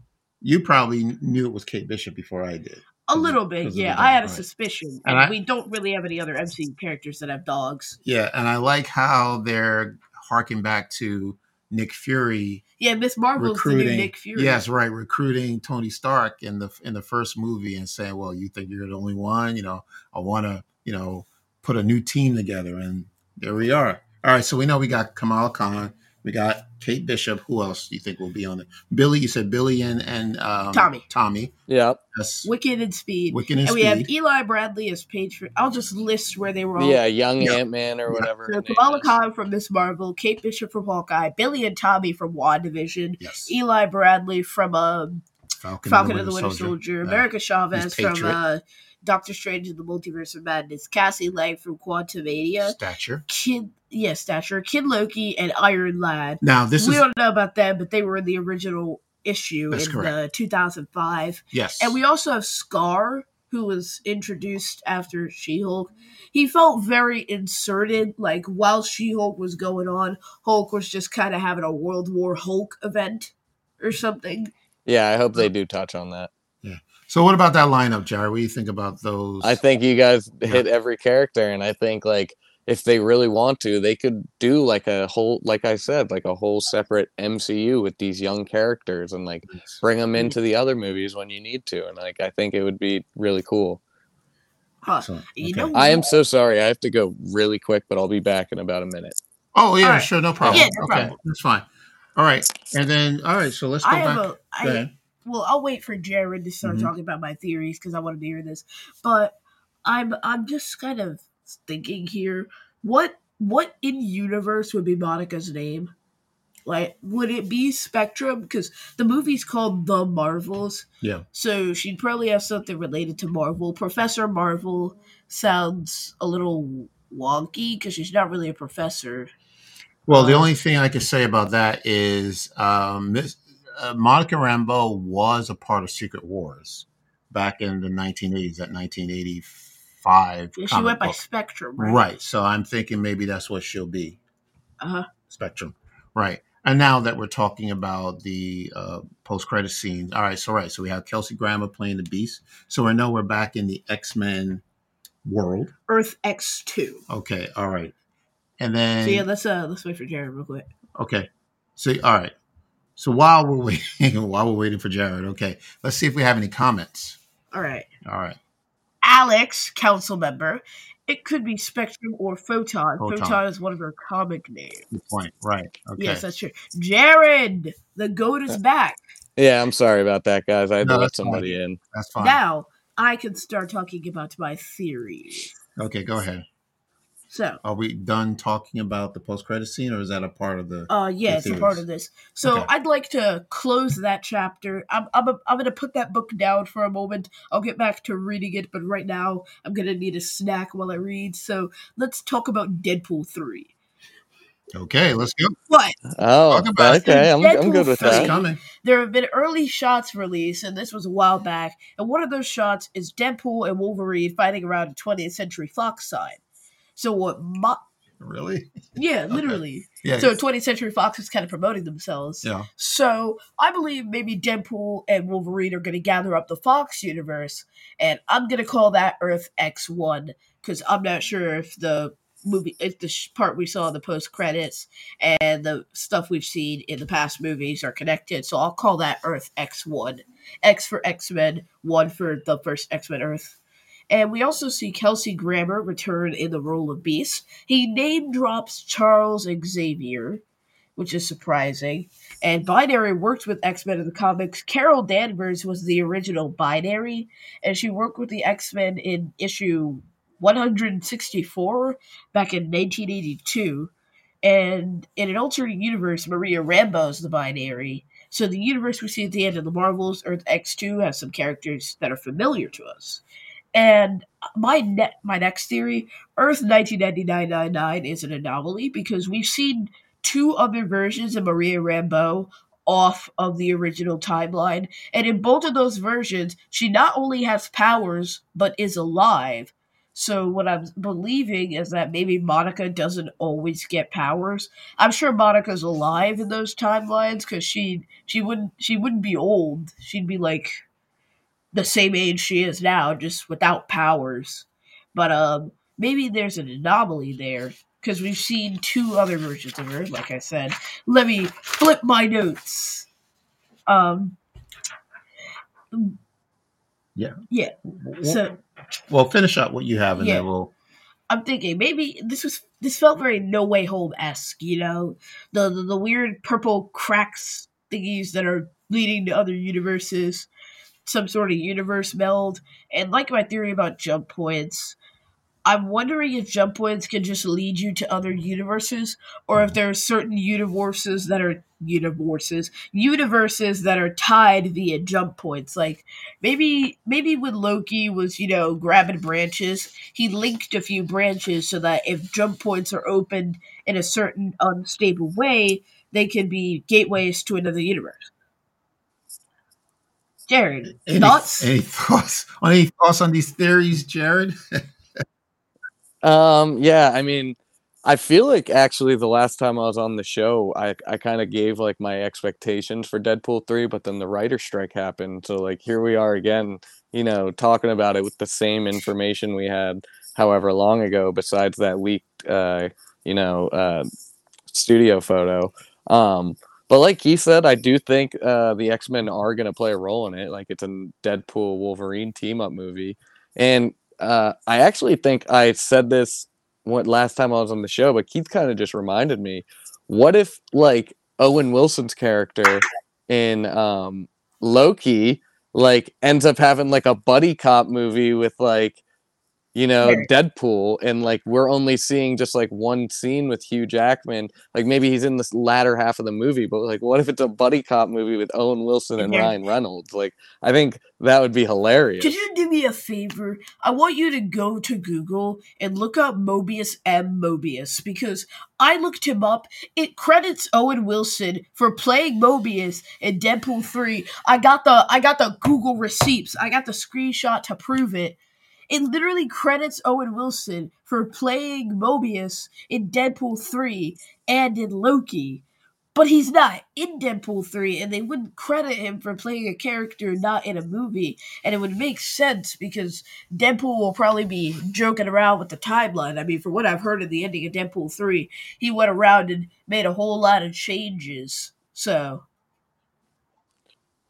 you probably knew it was Kate Bishop before I did. A little bit, 'cause of the yeah. I had a right. suspicion. And I- we don't really have any other MCU characters that have dogs. Yeah, and I like how they're harking back to Nick Fury Yeah, Miss new recruiting. Nick Fury. Yes, right, recruiting Tony Stark in the in the first movie and saying, "Well, you think you're the only one? You know, I want to, you know, put a new team together." And there we are. All right, so we know we got Kamala Khan, we got Kate Bishop. Who else do you think will be on it? Billy, you said Billy and and um, Tommy. Tommy. Yeah. That's Wiccan and Speed. Wiccan and and we have Speed. Eli Bradley as Page. For, I'll just list where they were all. Yeah, young Yeah. Ant Man or whatever. So her Kamala. Khan from Miss Marvel, Kate Bishop from Hawkeye, Billy and Tommy from WandaVision, yes, Eli Bradley from uh, Falcon, Falcon and the Winter Soldier, Yeah. America Chavez from uh, Doctor Strange and the Multiverse of Madness, Cassie Lang from Quantumania, stature. Kid, yeah, Stature, Kid Loki, and Iron Lad. Now this we is don't know about them, but they were in the original issue That's in correct. uh, 2005. yes, And we also have Skaar, who was introduced after She Hulk. He felt very inserted. Like while She Hulk was going on, Hulk was just kind of having a World War Hulk event or something. Yeah, I hope they do touch on that. So what about that lineup, Jared? What do you think about those? I think you guys hit every character, and I think like if they really want to, they could do like a whole, like I said, like a whole separate MCU with these young characters, and like bring them into the other movies when you need to, and like I think it would be really cool. Huh. So, You know, I am so sorry, I have to go really quick, but I'll be back in about a minute. Oh yeah, All right. sure, no problem. Yeah, no okay, problem. that's fine. All right, and then all right, so let's go I back. have a. Go I, ahead. Well, I'll wait for Jared to start Mhm. talking about my theories because I want to hear this. But I'm I'm just kind of thinking here. What what in universe would be Monica's name? Like, would it be Spectrum? Because the movie's called The Marvels. Yeah. So she'd probably have something related to Marvel. Professor Marvel sounds a little wonky because she's not really a professor. Well, the Um, only thing I can say about that is um, Miss, uh, Monica Rambeau was a part of Secret Wars back in the 1980s, that 1985. Yeah, she went by book. Spectrum, right? Right. So I'm thinking maybe that's what she'll be. Uh huh. Spectrum. Right. And now that we're talking about the uh, post credit scenes, all right. So right. So we have Kelsey Grammer playing the Beast. So we know we're back in the X Men world. Earth X two. Okay. All right. And then So yeah, let's uh let's wait for Jared real quick. Okay. So all right. So while we're waiting, while we're waiting for Jared, okay, let's see if we have any comments. All right, All right. Alex, council member. It could be Spectrum or Photon. Photon. Photon, is one of her comic names. Good point. Right. Okay. Yes, that's true. Jared, the goat is back. Yeah, I'm sorry about that, guys. I had No, to let that's fine. somebody in. That's fine. Now I can start talking about my theories. Okay, go ahead. So, Are we done talking about the post credit scene or is that a part of the uh, yeah, The it's a part of this. So Okay. I'd like to close that chapter. I'm, I'm, I'm going to put that book down for a moment. I'll get back to reading it, but right now I'm going to need a snack while I read. So let's talk about Deadpool 3. Okay, let's go. What? Oh, Talk about okay. I'm, I'm good with three. that. coming. there have been early shots released, and this was a while back. And one of those shots is Deadpool and Wolverine fighting around a 20th Century Fox sign. So what? Mo- Really? yeah, literally. Yeah. So 20th Century Fox is kind of promoting themselves. yeah. So I believe maybe Deadpool and Wolverine are going to gather up the Fox universe, and I'm going to call that Earth X One because I'm not sure if the movie, if the sh- part we saw in the post credits and the stuff we've seen in the past movies are connected. So I'll call that Earth X One. X for X Men, one for the first X Men Earth. And we also see Kelsey Grammer return in the role of Beast. He name drops Charles Xavier, which is surprising. And Binary worked with X Men in the comics. Carol Danvers was the original Binary, and she worked with the X Men in issue 164 back in 1982. And in an alternate universe, Maria Rambeau is the Binary. So the universe we see at the end of the Marvels, Earth X2, has some characters that are familiar to us. And my my next theory, Earth 1999 is an anomaly because we've seen two other versions of Maria Rambeau off of the original timeline. And in both of those versions, she not only has powers, but is alive. So what I'm believing is that maybe Monica doesn't always get powers. I'm sure Monica's alive in those timelines because she she wouldn't she wouldn't be old. She'd be like the same age she is now, just without powers. But um, maybe there's an anomaly there because we've seen two other versions of her. Like I said, let me flip my notes. Um, Yeah. yeah. So Well, finish up what you have, and Yeah. then we'll. I'm thinking maybe this was this felt very No Way Home esque. You know, the, the the weird purple cracks thingies that are leading to other universes, some sort of universe meld, and like my theory about jump points. I'm wondering if jump points can just lead you to other universes, or if there are certain universes that are universes universes that are tied via jump points. Like maybe maybe when Loki was you know grabbing branches, he linked a few branches so that if jump points are opened in a certain unstable way, they can be gateways to another universe. Jared, Any thoughts? Any thoughts? Any thoughts on these theories, Jared? Um, yeah, I mean, I feel like actually the last time I was on the show, I I kind of gave like my expectations for Deadpool 3, but then the writer strike happened. So like here we are again, you know, talking about it with the same information we had however long ago besides that leaked uh, you know, uh studio photo. Um but like he said, I do think uh, the X Men are going to play a role in it. Like it's a Deadpool Wolverine team up movie, and uh, I actually think I said this what last time I was on the show, but Keith kind of just reminded me. What if like Owen Wilson's character in um, Loki like ends up having like a buddy cop movie with like you know. Deadpool and like we're only seeing just like one scene with Hugh Jackman like maybe he's in this latter half of the movie but like what if it's a buddy cop movie with Owen Wilson and Yeah. Ryan Reynolds like I think that would be hilarious Could you do me a favor? I want you to go to Google and look up Mobius M. Mobius because I looked him up. It credits Owen Wilson for playing Mobius in Deadpool 3. I got the I got the Google receipts. I got the screenshot to prove it. It literally credits Owen Wilson for playing Mobius in Deadpool 3 and in Loki. But he's not in Deadpool 3, and they wouldn't credit him for playing a character not in a movie and it would make sense because Deadpool will probably be joking around with the timeline. I mean, from what I've heard in the ending of Deadpool 3, he went around and made a whole lot of changes. So,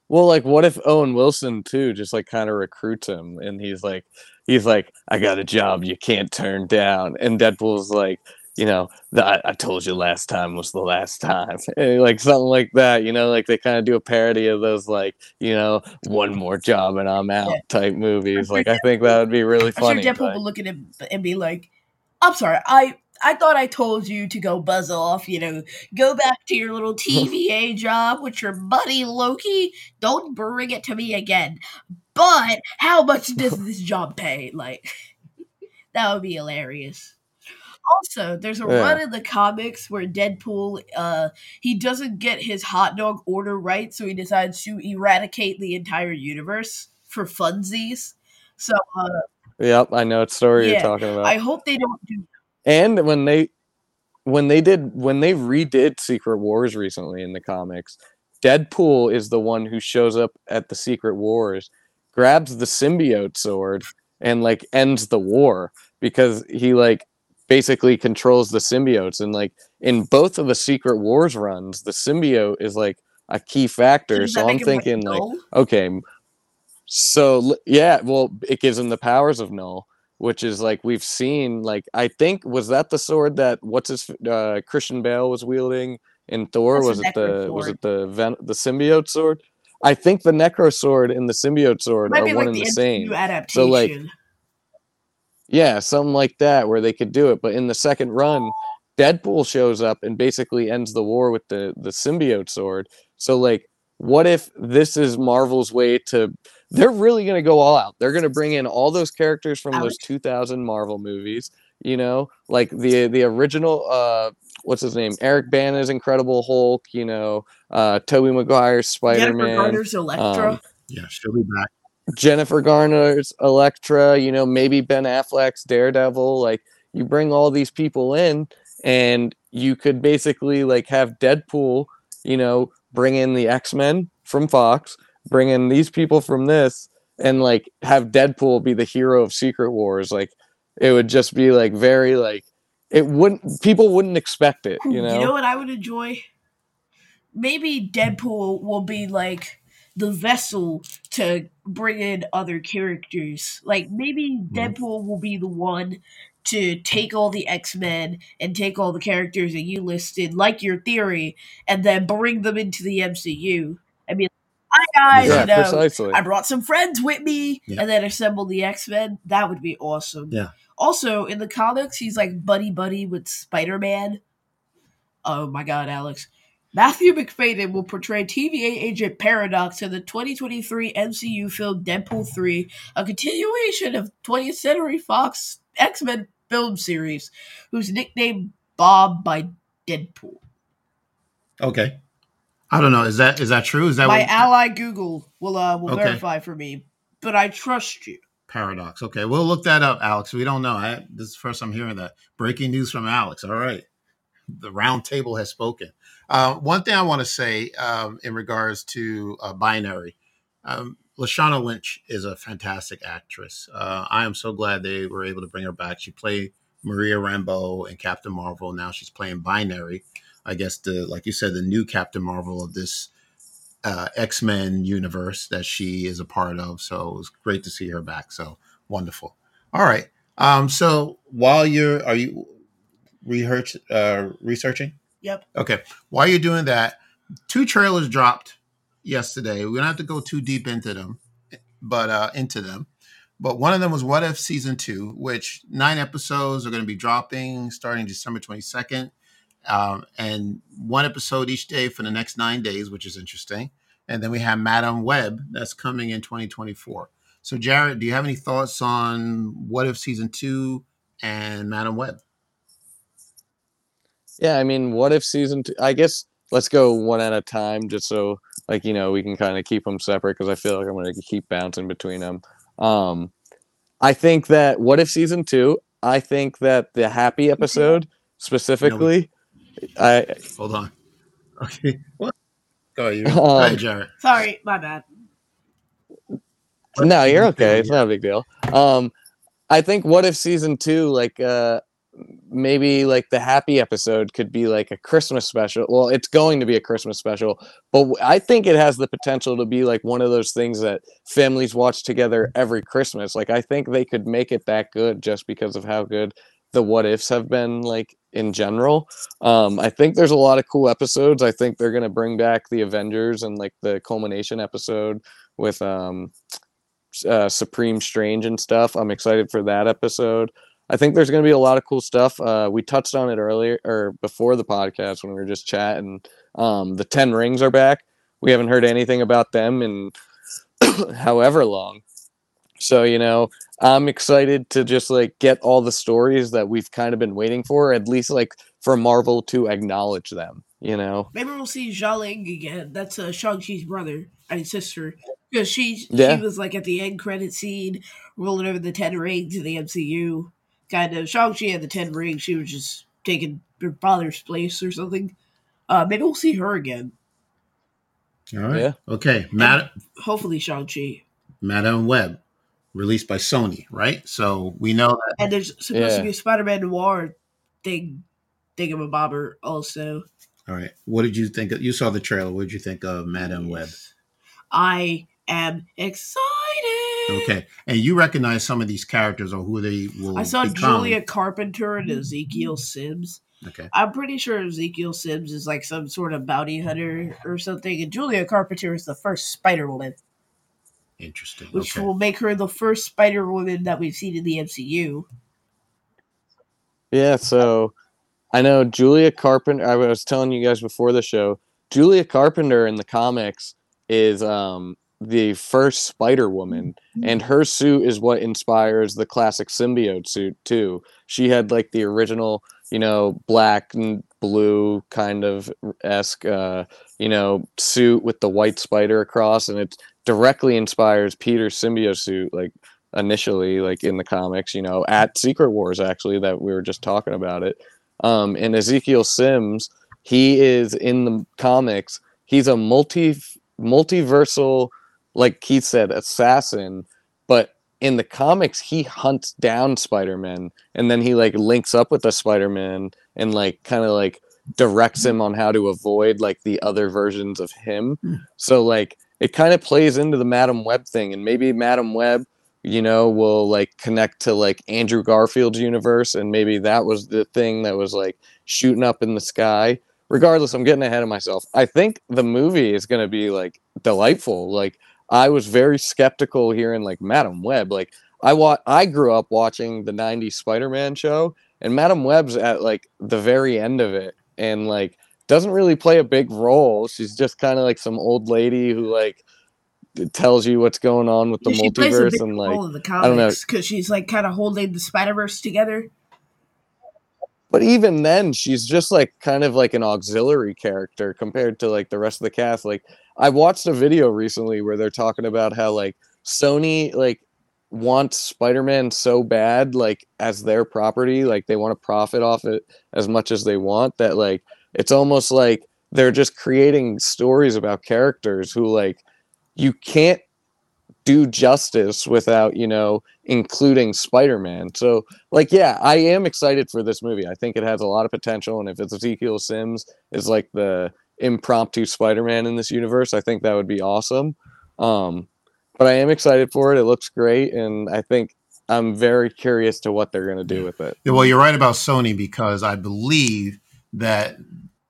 Well, like, what if Owen Wilson too just like kind of recruits him, and he's like, he's like, I got a job you can't turn down, and Deadpool's like, you know, the, I, I told you last time was the last time, And, like something like that. You know, like they kind of do a parody of those, like, you know, one more job and I'm out Yeah. type movies. sure Like, I think that would be really I'm funny. sure Deadpool but- will look at him and be like, I'm sorry, I. I thought I told you to go buzz off, you know, go back to your little TVA job with your buddy Loki. Don't bring it to me again. But how much does this job pay? Like, that would be hilarious. Also, there's a Yeah. run in the comics where Deadpool uh he doesn't get his hot dog order right, so he decides to eradicate the entire universe for funsies. So uh, Yep, I know what story Yeah, you're talking about. I hope they don't do and when they when they did when they redid secret wars recently in the comics deadpool is the one who shows up at the secret wars grabs the symbiote sword and like ends the war because he like basically controls the symbiotes. And like in both of the secret wars runs the symbiote is like a key factor. So i'm like, thinking like okay So yeah, well, it gives him the powers of Knull, which is like we've seen. Like I think was that the sword that what's his uh, Christian Bale was wielding in Thor? That's was it the Necro was it the ven- the symbiote sword? I think the Necro sword and the symbiote sword are one like and the the same. adaptation. So, like, Yeah, something like that where they could do it. But in the second run, Deadpool shows up and basically ends the war with the the symbiote sword. So like what if this is Marvel's way to they're really going to go all out. They're going to bring in all those characters from Alex? those 2000 Marvel movies, you know, like the the original uh what's his name? Eric Bana's Incredible Hulk, you know, uh Tobey Maguire's Spider-Man. Garner's Elektra. um, Yeah, she'll be back. Jennifer Garner's Elektra, you know, maybe Ben Affleck's Daredevil. Like you bring all these people in and you could basically like have Deadpool, you know, bring in the X-Men from Fox, bring in these people from this and like have Deadpool be the hero of Secret Wars. Like it would just be like very like it wouldn't people wouldn't expect it, you know. You know what I would enjoy? Maybe Deadpool will be like the vessel to bring in other characters. Like maybe mm-hmm. Deadpool will be the one to take all the X Men and take all the characters that you listed, like your theory, and then bring them into the MCU. I mean, hi guys, yeah, you know, precisely. I brought some friends with me, Yeah. and then assemble the X Men. That would be awesome. Yeah. Also, in the comics, he's like buddy buddy with Spider Man. Oh my God, Alex! Matthew Macfadyen will portray TVA agent Paradox in the 2023 MCU film Deadpool 3, a continuation of 20th Century Fox X Men film series, whose nicknamed Bob by Deadpool. Okay. I don't know. Is that is that true? Is that My ally Google will uh, will Okay. verify for me, but I trust you. paradox? Okay, we'll look that up, Alex. We don't know. I, this is the first I'm hearing that. Breaking news from Alex. All right. The round table has spoken. Uh, one thing I want to say um, in regards to uh, binary, um, Lashana Lynch is a fantastic actress. Uh, I am so glad they were able to bring her back. She played Maria Rambeau and Captain Marvel. Now she's playing Binary. I guess the like you said, the new Captain Marvel of this uh, X Men universe that she is a part of. So it was great to see her back. So wonderful. All right. Um, so while you're, are you research uh, researching? Yep. Okay. While you're doing that, two trailers dropped yesterday. We don't have to go too deep into them, but uh, into them. But one of them was What If Season 2, which nine episodes are going to be dropping starting December 22nd. Um, and one episode each day for the next nine days, which is interesting. And then we have Madame Web that's coming in 2024. So, Jared, do you have any thoughts on What If Season 2 and Madame Web? Yeah, I mean, what if season two? I guess let's go one at a time, just so like you know we can kind of keep them separate because I feel like I'm going to keep bouncing between them. Um, I think that what if season two? I think that the happy episode specifically, I Hold on. Okay. What? Go ahead, you. Go Um, ahead, Jared. Sorry, my bad. no, you're okay. It's not a big deal. Um, I think what if season two, like uh, maybe like the happy episode could be like a Christmas special. Well, it's going to be a Christmas special, but I think it has the potential to be like one of those things that families watch together every Christmas. Like I think they could make it that good just because of how good the what ifs have been like in general. Um, I think there's a lot of cool episodes. I think they're gonna bring back the Avengers and like the culmination episode with um uh, Supreme Strange and stuff. I'm excited for that episode. I think there's going to be a lot of cool stuff. Uh, we touched on it earlier or before the podcast when we were just chatting. Um, the Ten Rings are back. We haven't heard anything about them in however long. So you know, I'm excited to just like get all the stories that we've kind of been waiting for. At least like for Marvel to acknowledge them. You know. Maybe we'll see Xialing again. That's uh, Shang-Chi's brother and sister. Because she, Yeah. she was like at the end credit scene, rolling over the Ten Rings in the MCU. Kind of. Shang-Chi had the Ten Rings. She was just taking her father's place or something. Uh, maybe we'll see her again. All right. Yeah. Okay. Mad- Hopefully, Shang-Chi. Madame Web, released by Sony, right? So we know that. And there's supposed Yeah. to be a Spider-Man Noir thing, thingamabobber also. All right. What did you think? Of, you saw the trailer. What did you think of Madame Web? I am excited. Okay, and you recognize some of these characters or who they will. I saw become. Julia Carpenter and Ezekiel Sims. Okay, I'm pretty sure Ezekiel Sims is like some sort of bounty hunter or something, and Julia Carpenter is the first Spider Woman, interesting. which okay. will make her the first Spider Woman that we've seen in the MCU. Yeah, so I know Julia Carpenter. I was telling you guys before the show, Julia Carpenter in the comics is um, the first Spider Woman, and her suit is what inspires the classic symbiote suit too. She had like the original, you know, black and blue kind of esque, uh, you know, suit with the white spider across, and it directly inspires Peter's symbiote suit, like initially, like in the comics, you know, at Secret Wars actually that we were just talking about it. Um, and Ezekiel Sims, he is in the comics. He's a multi multiversal, like Keith said, assassin. But in the comics, he hunts down Spider Man, and then he like links up with the Spider Man and like kind of like directs him on how to avoid like the other versions of him. Hmm. So like it kind of plays into the Madame Web thing, and maybe Madame Web you know, will like connect to like Andrew Garfield's universe, and maybe that was the thing that was like shooting up in the sky. Regardless, I'm getting ahead of myself. I think the movie is going to be like delightful. Like I was very skeptical hearing like Madame Web. Like I wa- I grew up watching the '90s Spider-Man show, and Madame Web's at like the very end of it, and like doesn't really play a big role. She's just kind of like some old lady who like tells you what's going on with the Yeah, she plays a multiverse and like the don't know. comics because she's like kind of holding the Spider Verse together. but even then she's just like kind of like an auxiliary character compared to like the rest of the cast like i watched a video recently where they're talking about how like sony like wants spider-man so bad like as their property like they want to profit off it as much as they want that like it's almost like they're just creating stories about characters who like you can't do justice without you know including spider-man. So like yeah i am excited for this movie. I think it has a lot of potential and if it's ezekiel sims is like the impromptu spider-man in this universe i think that would be awesome. Um but i am excited for it. It looks great and i think i'm very curious to what they're going to do with it. Well, you're right about Sony because I believe that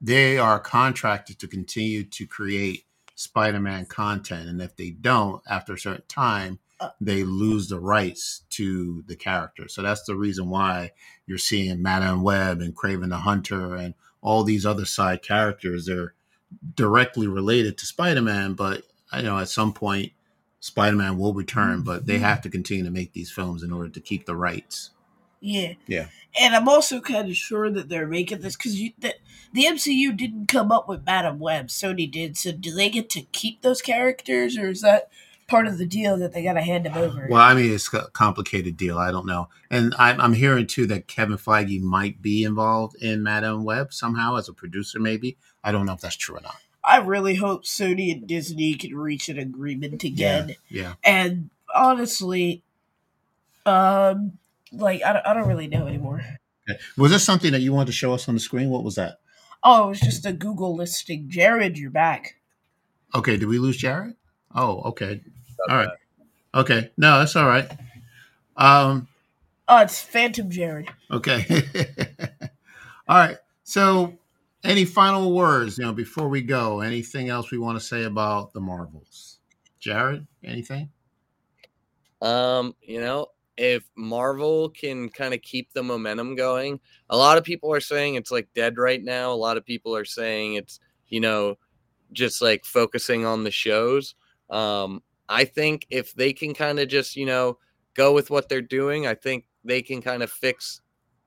they are contracted to continue to create Spider-Man content, and if they don't, after a certain time, Uh. they lose the rights to the character. So that's the reason why you're seeing Madame Web and Kraven the Hunter and all these other side characters. They're directly related to Spider-Man, but you know, at some point, Spider-Man will return, but they have to continue to make these films in order to keep the rights. Yeah. Yeah. And I'm also kind of sure that they're making this because the, the MCU didn't come up with Madame Web, Sony did. So do they get to keep those characters, or is that part of the deal that they got to hand them over? Well, I mean, it's a complicated deal. I don't know. And I'm, I'm hearing too that Kevin Feige might be involved in Madame Web somehow as a producer, maybe. I don't know if that's true or not. I really hope Sony and Disney can reach an agreement again. Yeah. And honestly, um, like I don't, I don't really know anymore. Okay. Was this something that you wanted to show us on the screen? What was that? Oh, it was just a Google listing. Jared, you're back. Okay. Did we lose Jared? Oh, okay. All right. Okay. No, that's all right. Um, Oh, it's Phantom Jared. okay. all right. So, any final words, you know, before we go? Anything else we want to say about the Marvels? Jared, anything? Um, you know, if Marvel can kind of keep the momentum going, a lot of people are saying it's like dead right now. A lot of people are saying it's, you know, just like focusing on the shows. Um, I think if they can kind of just, you know, go with what they're doing, I think they can kind of fix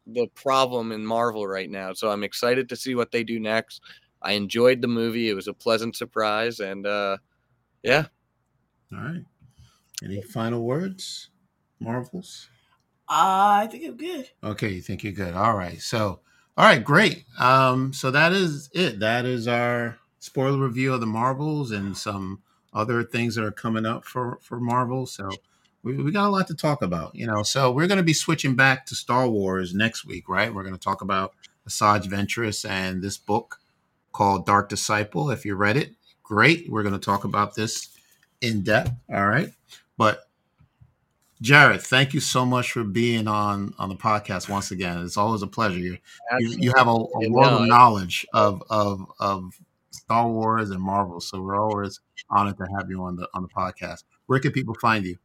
the problem in Marvel right now. So I'm excited to see what they do next. I enjoyed the movie. It was a pleasant surprise and uh yeah, All right. Any final words, Marvels? Uh, I think I'm good. Okay, you think you're good. All right. So, all right, great. Um, so that is it. That is our spoiler review of the Marvels and some other things that are coming up for for Marvel. So we, we got a lot to talk about, you know. So we're going to be switching back to Star Wars next week, right? We're going to talk about Asajj Ventress and this book called Dark Disciple. If you read it, great. We're going to talk about this in depth. All right, but Jared, thank you so much for being on on the podcast once again. It's always a pleasure. You you, have a, a world of knowledge of of of Star Wars and Marvel, so we're always honored to have you on the on the podcast. Where can people find you?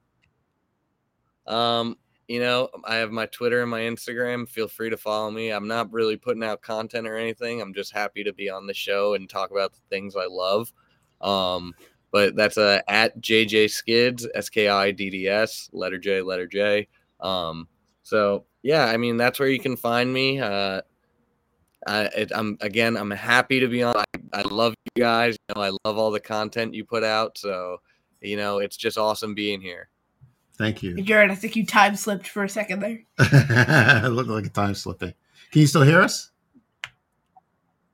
Um, you know, I have my Twitter and my Instagram. Feel free to follow me. I'm not really putting out content or anything. I'm just happy to be on the show and talk about the things I love. Um, but that's uh, at JJ Skidds, S K I D D S, letter J, letter J. Um, so yeah, I mean that's where you can find me. Uh, I, am again, I'm happy to be on. I, I love you guys. You know, I love all the content you put out. So you know, it's just awesome being here. Thank you, Jared. I think you time slipped for a second there. it looked like a time slipping. Can you still hear us?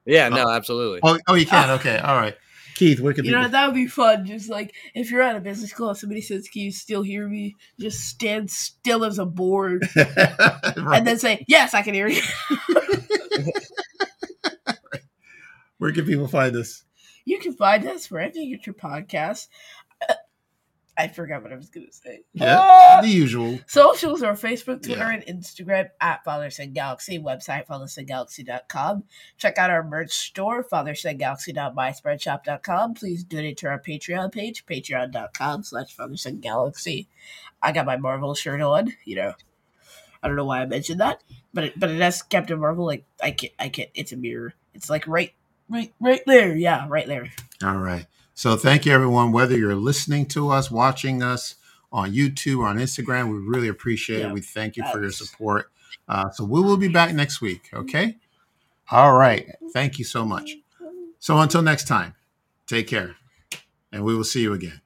Yeah, no, oh. absolutely. Oh, oh, you can. Okay, all right. Keith, where could you know that would be fun? Just like if you're at a business call, somebody says, "Can you still hear me?" Just stand still as a board, right. and then say, "Yes, I can hear you." Where can people find us? You can find us wherever you get your podcast. I forgot what I was going to say. Yeah, uh, the usual. Socials are Facebook, Twitter, yeah. and Instagram at Father Son Galaxy. Website, fathersongalaxy.com. Check out our merch store, fathersongalaxy.myspreadshop.com. Please donate to our Patreon page, patreon.com slash fathersongalaxy. I got my Marvel shirt on, you know. I don't know why I mentioned that, but it, but it has Captain Marvel. Like I can't, I can't. It's a mirror. It's like right, right, right there. Yeah, right there. All right. So thank you, everyone. Whether you're listening to us, watching us on YouTube or on Instagram, we really appreciate yeah. it. We thank you for your support. Uh, so we will be back next week. Okay. All right. Thank you so much. So until next time, take care, and we will see you again.